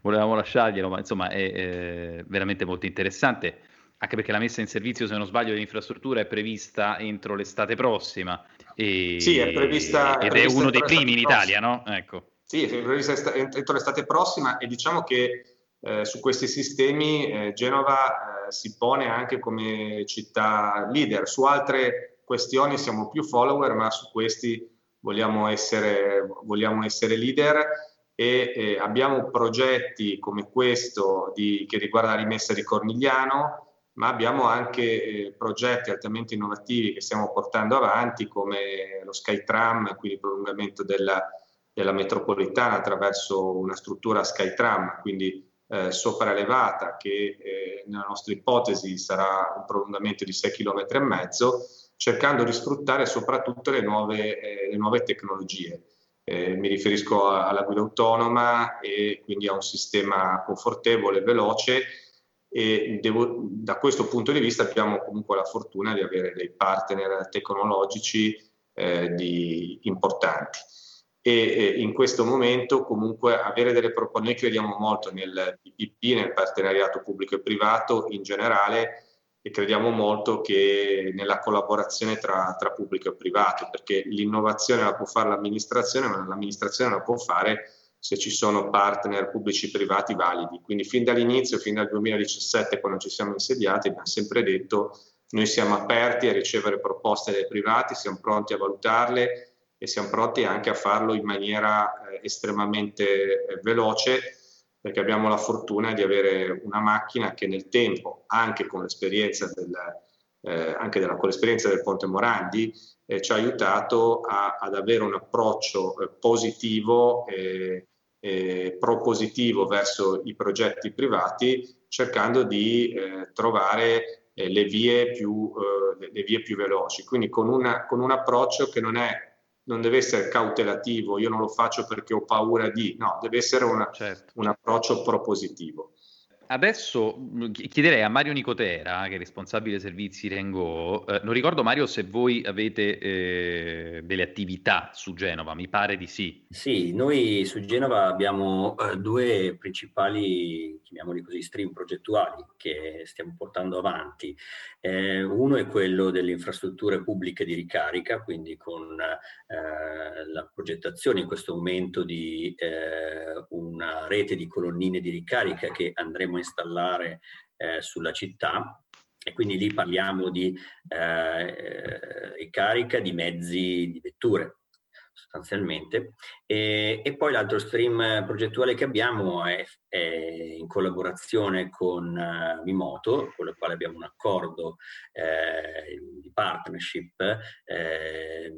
volevamo lasciarglielo, ma insomma è, è, veramente molto interessante, anche perché la messa in servizio, se non sbaglio, dell'infrastruttura è prevista entro l'estate prossima. E, sì, è prevista. Ed è, prevista è uno dei primi in Italia, no? Ecco. Sì, è prevista entro l'estate prossima e diciamo che eh, su questi sistemi eh, Genova eh, si pone anche come città leader. Su altre questioni siamo più follower, ma su questi vogliamo essere, vogliamo essere leader e eh, abbiamo progetti come questo di, che riguarda la rimessa di Cornigliano, ma abbiamo anche eh, progetti altamente innovativi che stiamo portando avanti come lo Skytram, quindi il prolungamento della, della metropolitana attraverso una struttura Skytram, quindi eh, sopraelevata che eh, nella nostra ipotesi sarà un prolungamento di 6 km e mezzo, cercando di sfruttare soprattutto le nuove, eh, le nuove tecnologie. Eh, mi riferisco alla guida autonoma e quindi a un sistema confortevole, veloce e devo, da questo punto di vista abbiamo comunque la fortuna di avere dei partner tecnologici eh, di, importanti. E, in questo momento comunque avere delle proposte, noi crediamo molto nel PPP, nel partenariato pubblico e privato in generale e crediamo molto che nella collaborazione tra, tra pubblico e privato, perché l'innovazione la può fare l'amministrazione, ma l'amministrazione la può fare se ci sono partner pubblici e privati validi. Quindi fin dall'inizio, fin dal 2017, quando ci siamo insediati, abbiamo sempre detto noi siamo aperti a ricevere proposte dai privati, siamo pronti a valutarle e siamo pronti anche a farlo in maniera eh, estremamente eh, veloce perché abbiamo la fortuna di avere una macchina che nel tempo, anche con l'esperienza del, eh, anche della, con l'esperienza del Ponte Morandi, eh, ci ha aiutato a, ad avere un approccio eh, positivo e propositivo verso i progetti privati, cercando di eh, trovare eh, le vie, più, le, vie più veloci. Quindi con, una, con un approccio che non è non deve essere cautelativo, io non lo faccio perché ho paura di, no, deve essere una, certo. un approccio propositivo. Adesso mm, chiederei a Mario Nicotera, che è responsabile servizi Rengo, eh, non ricordo Mario se voi avete eh, delle attività su Genova, mi pare di sì. Sì, noi su Genova abbiamo eh, due principali, chiamiamoli così, stream progettuali che stiamo portando avanti. Eh, uno è quello delle infrastrutture pubbliche di ricarica, quindi con eh, la progettazione in questo momento di eh, una rete di colonnine di ricarica che andremo a installare eh, sulla città. E quindi lì parliamo di eh, ricarica di mezzi di vetture sostanzialmente. E, e, poi l'altro stream progettuale che abbiamo è, è in collaborazione con uh, Mimoto, con il quale abbiamo un accordo eh, di partnership eh,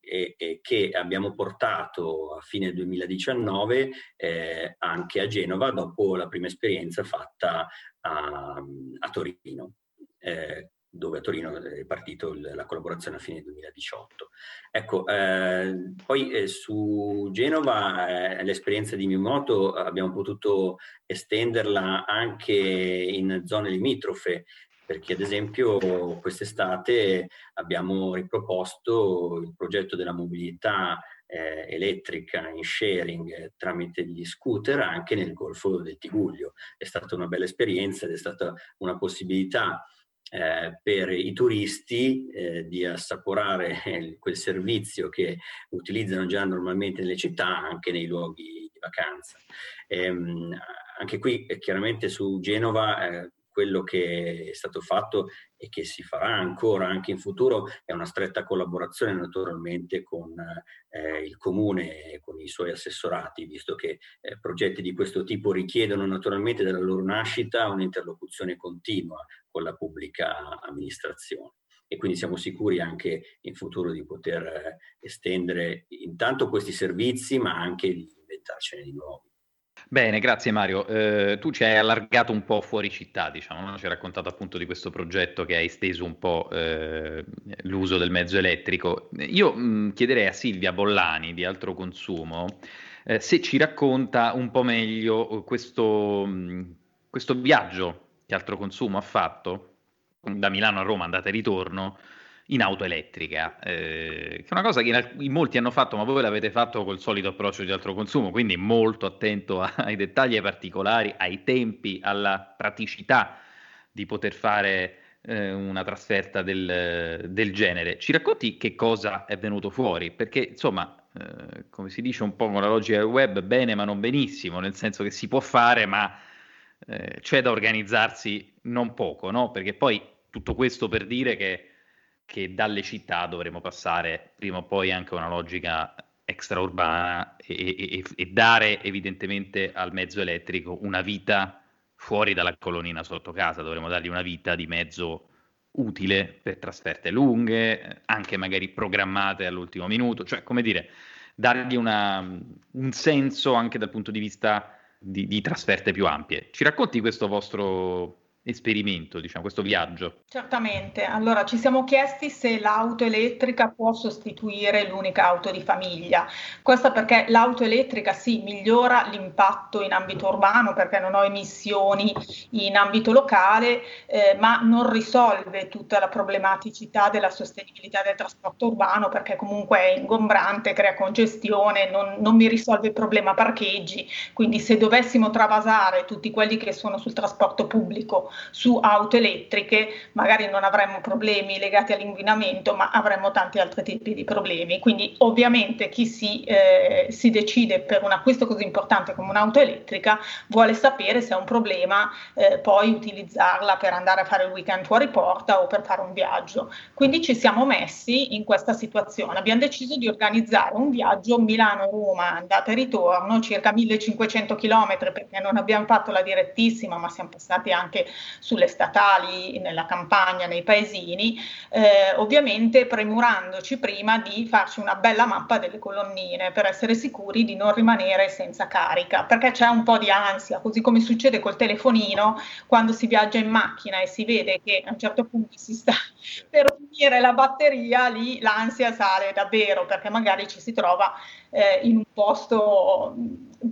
e, e, che abbiamo portato a fine 2019 eh, anche a Genova dopo la prima esperienza fatta a, a Torino. Eh, dove a Torino è partito la collaborazione a fine 2018. Ecco, eh, poi eh, su Genova eh, l'esperienza di Mimoto abbiamo potuto estenderla anche in zone limitrofe, perché ad esempio quest'estate abbiamo riproposto il progetto della mobilità eh, elettrica in sharing tramite gli scooter anche nel Golfo del Tiguglio. È stata una bella esperienza ed è stata una possibilità eh, per i turisti eh, di assaporare quel servizio che utilizzano già normalmente nelle città anche nei luoghi di vacanza. Ehm, anche qui eh, chiaramente su Genova eh, quello che è stato fatto e che si farà ancora anche in futuro è una stretta collaborazione naturalmente con eh, il comune e con i suoi assessorati, visto che eh, progetti di questo tipo richiedono naturalmente dalla loro nascita un'interlocuzione continua con la pubblica amministrazione e quindi siamo sicuri anche in futuro di poter eh, estendere intanto questi servizi ma anche di inventarcene di nuovi. Bene, grazie Mario. Eh, tu ci hai allargato un po' fuori città, diciamo, no? ci hai raccontato appunto di questo progetto che hai esteso un po' eh, l'uso del mezzo elettrico. Io mh, chiederei a Silvia Bollani di Altro Consumo eh, se ci racconta un po' meglio questo, mh, questo viaggio che Altro Consumo ha fatto da Milano a Roma, andata e ritorno, in auto elettrica, eh, che è una cosa che in, molti hanno fatto, ma voi l'avete fatto col solito approccio di altro consumo, quindi molto attento ai dettagli, ai particolari, ai tempi, alla praticità di poter fare eh, una trasferta del, del, genere. Ci racconti che cosa è venuto fuori? Perché insomma, eh, come si dice un po' con la logica del web, bene ma non benissimo, nel senso che si può fare, ma eh, c'è da organizzarsi non poco, no? Perché poi tutto questo per dire che che dalle città dovremo passare prima o poi anche a una logica extraurbana e, e, e, dare evidentemente al mezzo elettrico una vita fuori dalla colonnina sotto casa, dovremmo dargli una vita di mezzo utile per trasferte lunghe, anche magari programmate all'ultimo minuto, cioè come dire, dargli una, un senso anche dal punto di vista di, di trasferte più ampie. Ci racconti questo vostro esperimento, diciamo, questo viaggio? Certamente. Allora, ci siamo chiesti se l'auto elettrica può sostituire l'unica auto di famiglia. Questo perché l'auto elettrica sì, migliora l'impatto in ambito urbano perché non ho emissioni in ambito locale, eh, ma non risolve tutta la problematicità della sostenibilità del trasporto urbano perché comunque è ingombrante, crea congestione, non, non mi risolve il problema parcheggi. Quindi se dovessimo travasare tutti quelli che sono sul trasporto pubblico su auto elettriche, magari non avremmo problemi legati all'inquinamento, ma avremmo tanti altri tipi di problemi. Quindi ovviamente chi si, eh, si decide per un acquisto così importante come un'auto elettrica vuole sapere se è un problema eh, poi utilizzarla per andare a fare il weekend fuori porta o per fare un viaggio. Quindi ci siamo messi in questa situazione. Abbiamo deciso di organizzare un viaggio Milano-Roma, andata e ritorno, circa 1500 km perché non abbiamo fatto la direttissima, ma siamo passati anche sulle statali, nella campagna, nei paesini, eh, ovviamente premurandoci prima di farci una bella mappa delle colonnine per essere sicuri di non rimanere senza carica, perché c'è un po' di ansia, così come succede col telefonino quando si viaggia in macchina e si vede che a un certo punto si sta per finire la batteria, lì l'ansia sale davvero perché magari ci si trova eh, in un posto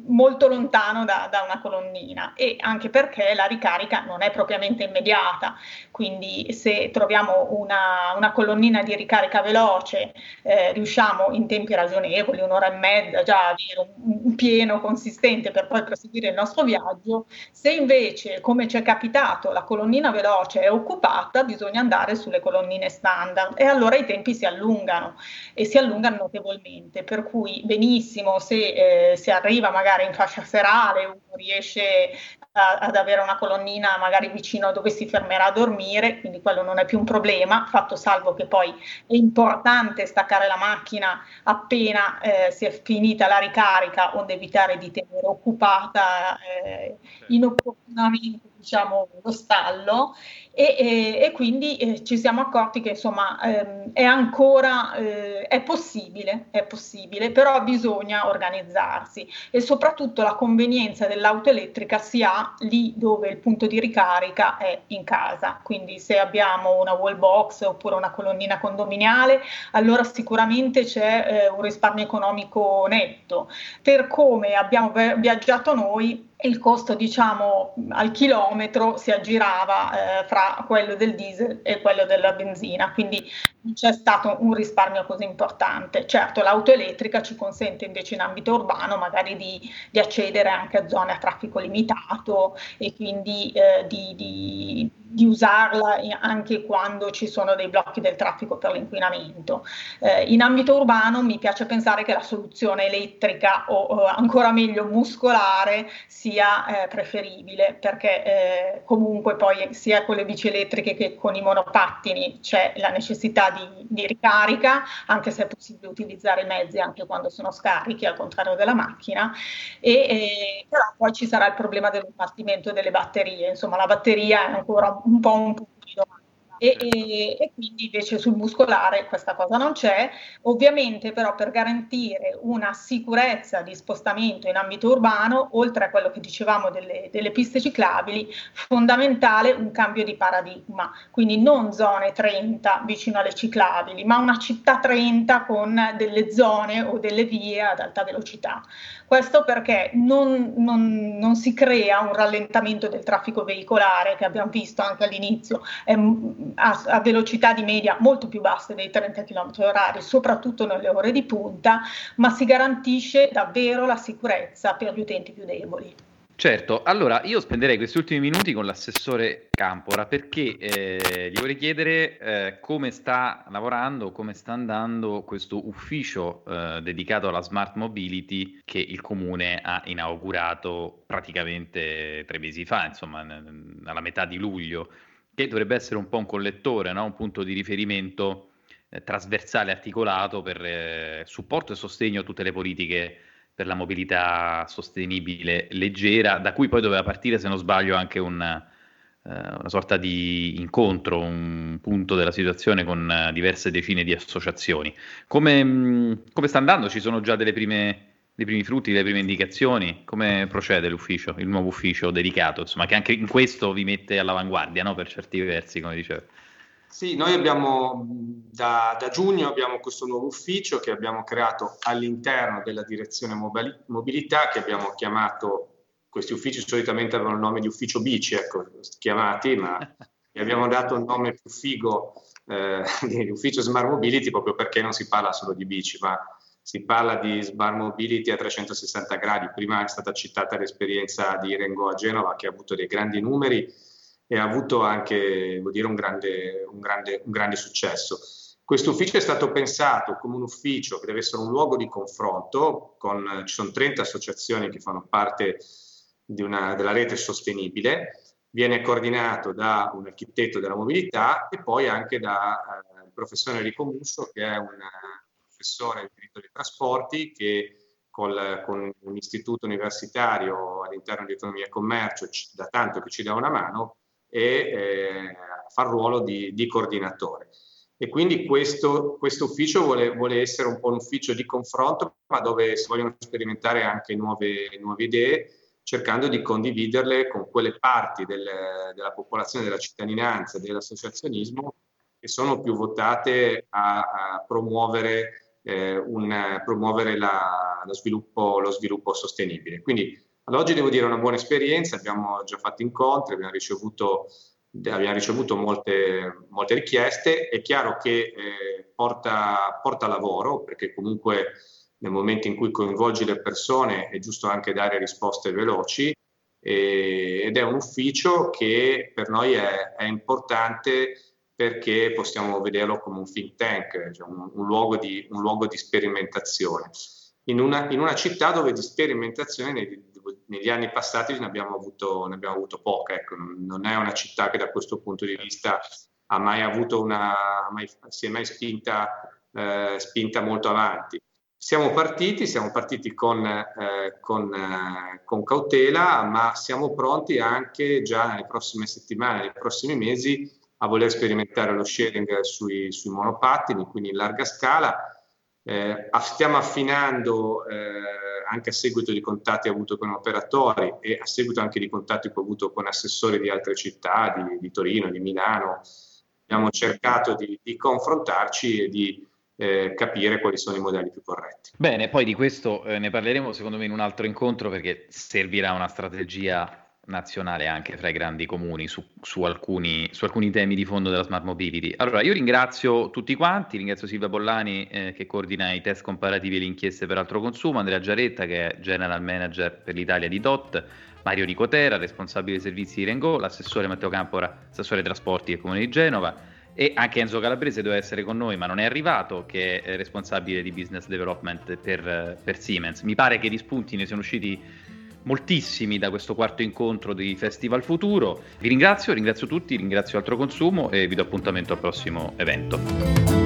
molto lontano da, da, una colonnina e anche perché la ricarica non è propriamente immediata, quindi se troviamo una, una colonnina di ricarica veloce eh, riusciamo in tempi ragionevoli, un'ora e mezza già a avere un, un, pieno consistente per poi proseguire il nostro viaggio, se invece come ci è capitato la colonnina veloce è occupata bisogna andare sulle colonnine standard e allora i tempi si allungano e si allungano notevolmente, per cui benissimo se eh, si arriva magari in fascia serale, uno riesce a, ad avere una colonnina magari vicino a dove si fermerà a dormire, quindi quello non è più un problema, fatto salvo che poi è importante staccare la macchina appena eh, si è finita la ricarica, onde evitare di tenere occupata eh, inopportunamente diciamo, lo stallo e, e, e quindi eh, ci siamo accorti che insomma ehm, è ancora eh, è possibile, è possibile, però bisogna organizzarsi e soprattutto la convenienza dell'auto elettrica si ha lì dove il punto di ricarica è in casa, quindi se abbiamo una wall box oppure una colonnina condominiale, allora sicuramente c'è eh, un risparmio economico netto. Per come abbiamo viaggiato noi, il costo diciamo al chilometro si aggirava eh, fra quello del diesel e quello della benzina, quindi non c'è stato un risparmio così importante. Certo, l'auto elettrica ci consente invece in ambito urbano magari di, di accedere anche a zone a traffico limitato e quindi eh, di, di, di, usarla anche quando ci sono dei blocchi del traffico per l'inquinamento. Eh, in ambito urbano mi piace pensare che la soluzione elettrica o, o ancora meglio muscolare sia eh, preferibile perché eh, comunque poi sia con le bici elettriche che con i monopattini c'è la necessità di, di, ricarica, anche se è possibile utilizzare i mezzi anche quando sono scarichi, al contrario della macchina, e, e, però poi ci sarà il problema del compartimento delle batterie, insomma la batteria è ancora po' un punto di domanda e, e, e, quindi invece sul muscolare questa cosa non c'è. Ovviamente però per garantire una sicurezza di spostamento in ambito urbano, oltre a quello che dicevamo delle, delle piste ciclabili, fondamentale un cambio di paradigma, quindi non zone 30 vicino alle ciclabili, ma una città 30 con delle zone o delle vie ad alta velocità. Questo perché non, non, non si crea un rallentamento del traffico veicolare che abbiamo visto anche all'inizio, è a, a, velocità di media molto più basse dei 30 km h soprattutto nelle ore di punta, ma si garantisce davvero la sicurezza per gli utenti più deboli. Certo, allora io spenderei questi ultimi minuti con l'assessore Campora perché eh, gli vorrei chiedere eh, come sta lavorando, come sta andando questo ufficio eh, dedicato alla smart mobility che il comune ha inaugurato praticamente tre mesi fa, insomma, n- alla metà di luglio che dovrebbe essere un po' un collettore, no? un punto di riferimento eh, trasversale, articolato per eh, supporto e sostegno a tutte le politiche per la mobilità sostenibile leggera, da cui poi doveva partire, se non sbaglio, anche un, eh, una sorta di incontro, un punto della situazione con eh, diverse decine di associazioni. Come, mm, come sta andando? Ci sono già prime dei primi frutti, delle prime indicazioni? Come procede l'ufficio, il nuovo ufficio dedicato, insomma, che anche in questo vi mette all'avanguardia, no? per certi versi, come dicevo. Sì, noi abbiamo da, da, giugno abbiamo questo nuovo ufficio che abbiamo creato all'interno della direzione mobilità che abbiamo chiamato, questi uffici solitamente avevano il nome di ufficio bici, ecco, chiamati, ma gli abbiamo dato il nome più figo eh, di ufficio Smart Mobility proprio perché non si parla solo di bici, ma si parla di Smart Mobility a 360 gradi. Prima è stata citata l'esperienza di Rengo a Genova che ha avuto dei grandi numeri e ha avuto anche dire, un, grande, un, grande, un grande successo. Questo ufficio è stato pensato come un ufficio che deve essere un luogo di confronto, con, ci sono 30 associazioni che fanno parte una, della rete sostenibile, viene coordinato da un architetto della mobilità e poi anche da eh, il professore Enrico Musso che è un professore di diritto dei trasporti che col, con un istituto universitario all'interno di economia e commercio da tanto che ci dà una mano e eh, fa il ruolo di, di, coordinatore. E quindi questo, questo ufficio vuole, vuole, essere un po' un ufficio di confronto, ma dove si vogliono sperimentare anche nuove, nuove idee, cercando di condividerle con quelle parti del, della popolazione, della cittadinanza, dell'associazionismo che sono più votate a, a promuovere, eh, un, promuovere la, lo, sviluppo, lo, sviluppo, sostenibile. Quindi ad oggi devo dire una buona esperienza, abbiamo già fatto incontri, abbiamo ricevuto, abbiamo ricevuto molte, molte, richieste, è chiaro che eh, porta, porta lavoro perché comunque nel momento in cui coinvolgi le persone è giusto anche dare risposte veloci e, ed è un ufficio che per noi è, è, importante perché possiamo vederlo come un think tank, cioè un, un, luogo di, un, luogo di, sperimentazione. In una, in una, città dove di sperimentazione negli, negli anni passati ne abbiamo avuto, ne abbiamo avuto poca. Ecco, non è una città che da questo punto di vista ha mai avuto una, mai, si è mai spinta, eh, spinta molto avanti. Siamo partiti, siamo partiti con, eh, con, eh, con, cautela, ma siamo pronti anche già nelle prossime settimane, nei prossimi mesi a voler sperimentare lo sharing sui, sui monopattini, quindi in larga scala. Eh, stiamo affinando eh, anche a seguito di contatti avuto con operatori e a seguito anche di contatti che ho avuto con assessori di altre città, di, di Torino, di Milano, abbiamo cercato di, di confrontarci e di eh, capire quali sono i modelli più corretti. Bene, poi di questo eh, ne parleremo secondo me in un altro incontro perché servirà una strategia nazionale anche fra i grandi comuni su, su, alcuni, su, alcuni, temi di fondo della smart mobility. Allora, io ringrazio tutti quanti, ringrazio Silvia Bollani eh, che coordina i test comparativi e le inchieste per altro consumo, Andrea Giaretta che è General Manager per l'Italia di DOT, Mario Nicotera, responsabile dei servizi di Rengo, l'assessore Matteo Campora, assessore trasporti del Comune di Genova e anche Enzo Calabrese doveva essere con noi ma non è arrivato che è responsabile di business development per, per Siemens. Mi pare che di spunti ne siano usciti moltissimi da questo quarto incontro di Festival Futuro. Vi ringrazio, ringrazio tutti, ringrazio Altro Consumo e vi do appuntamento al prossimo evento.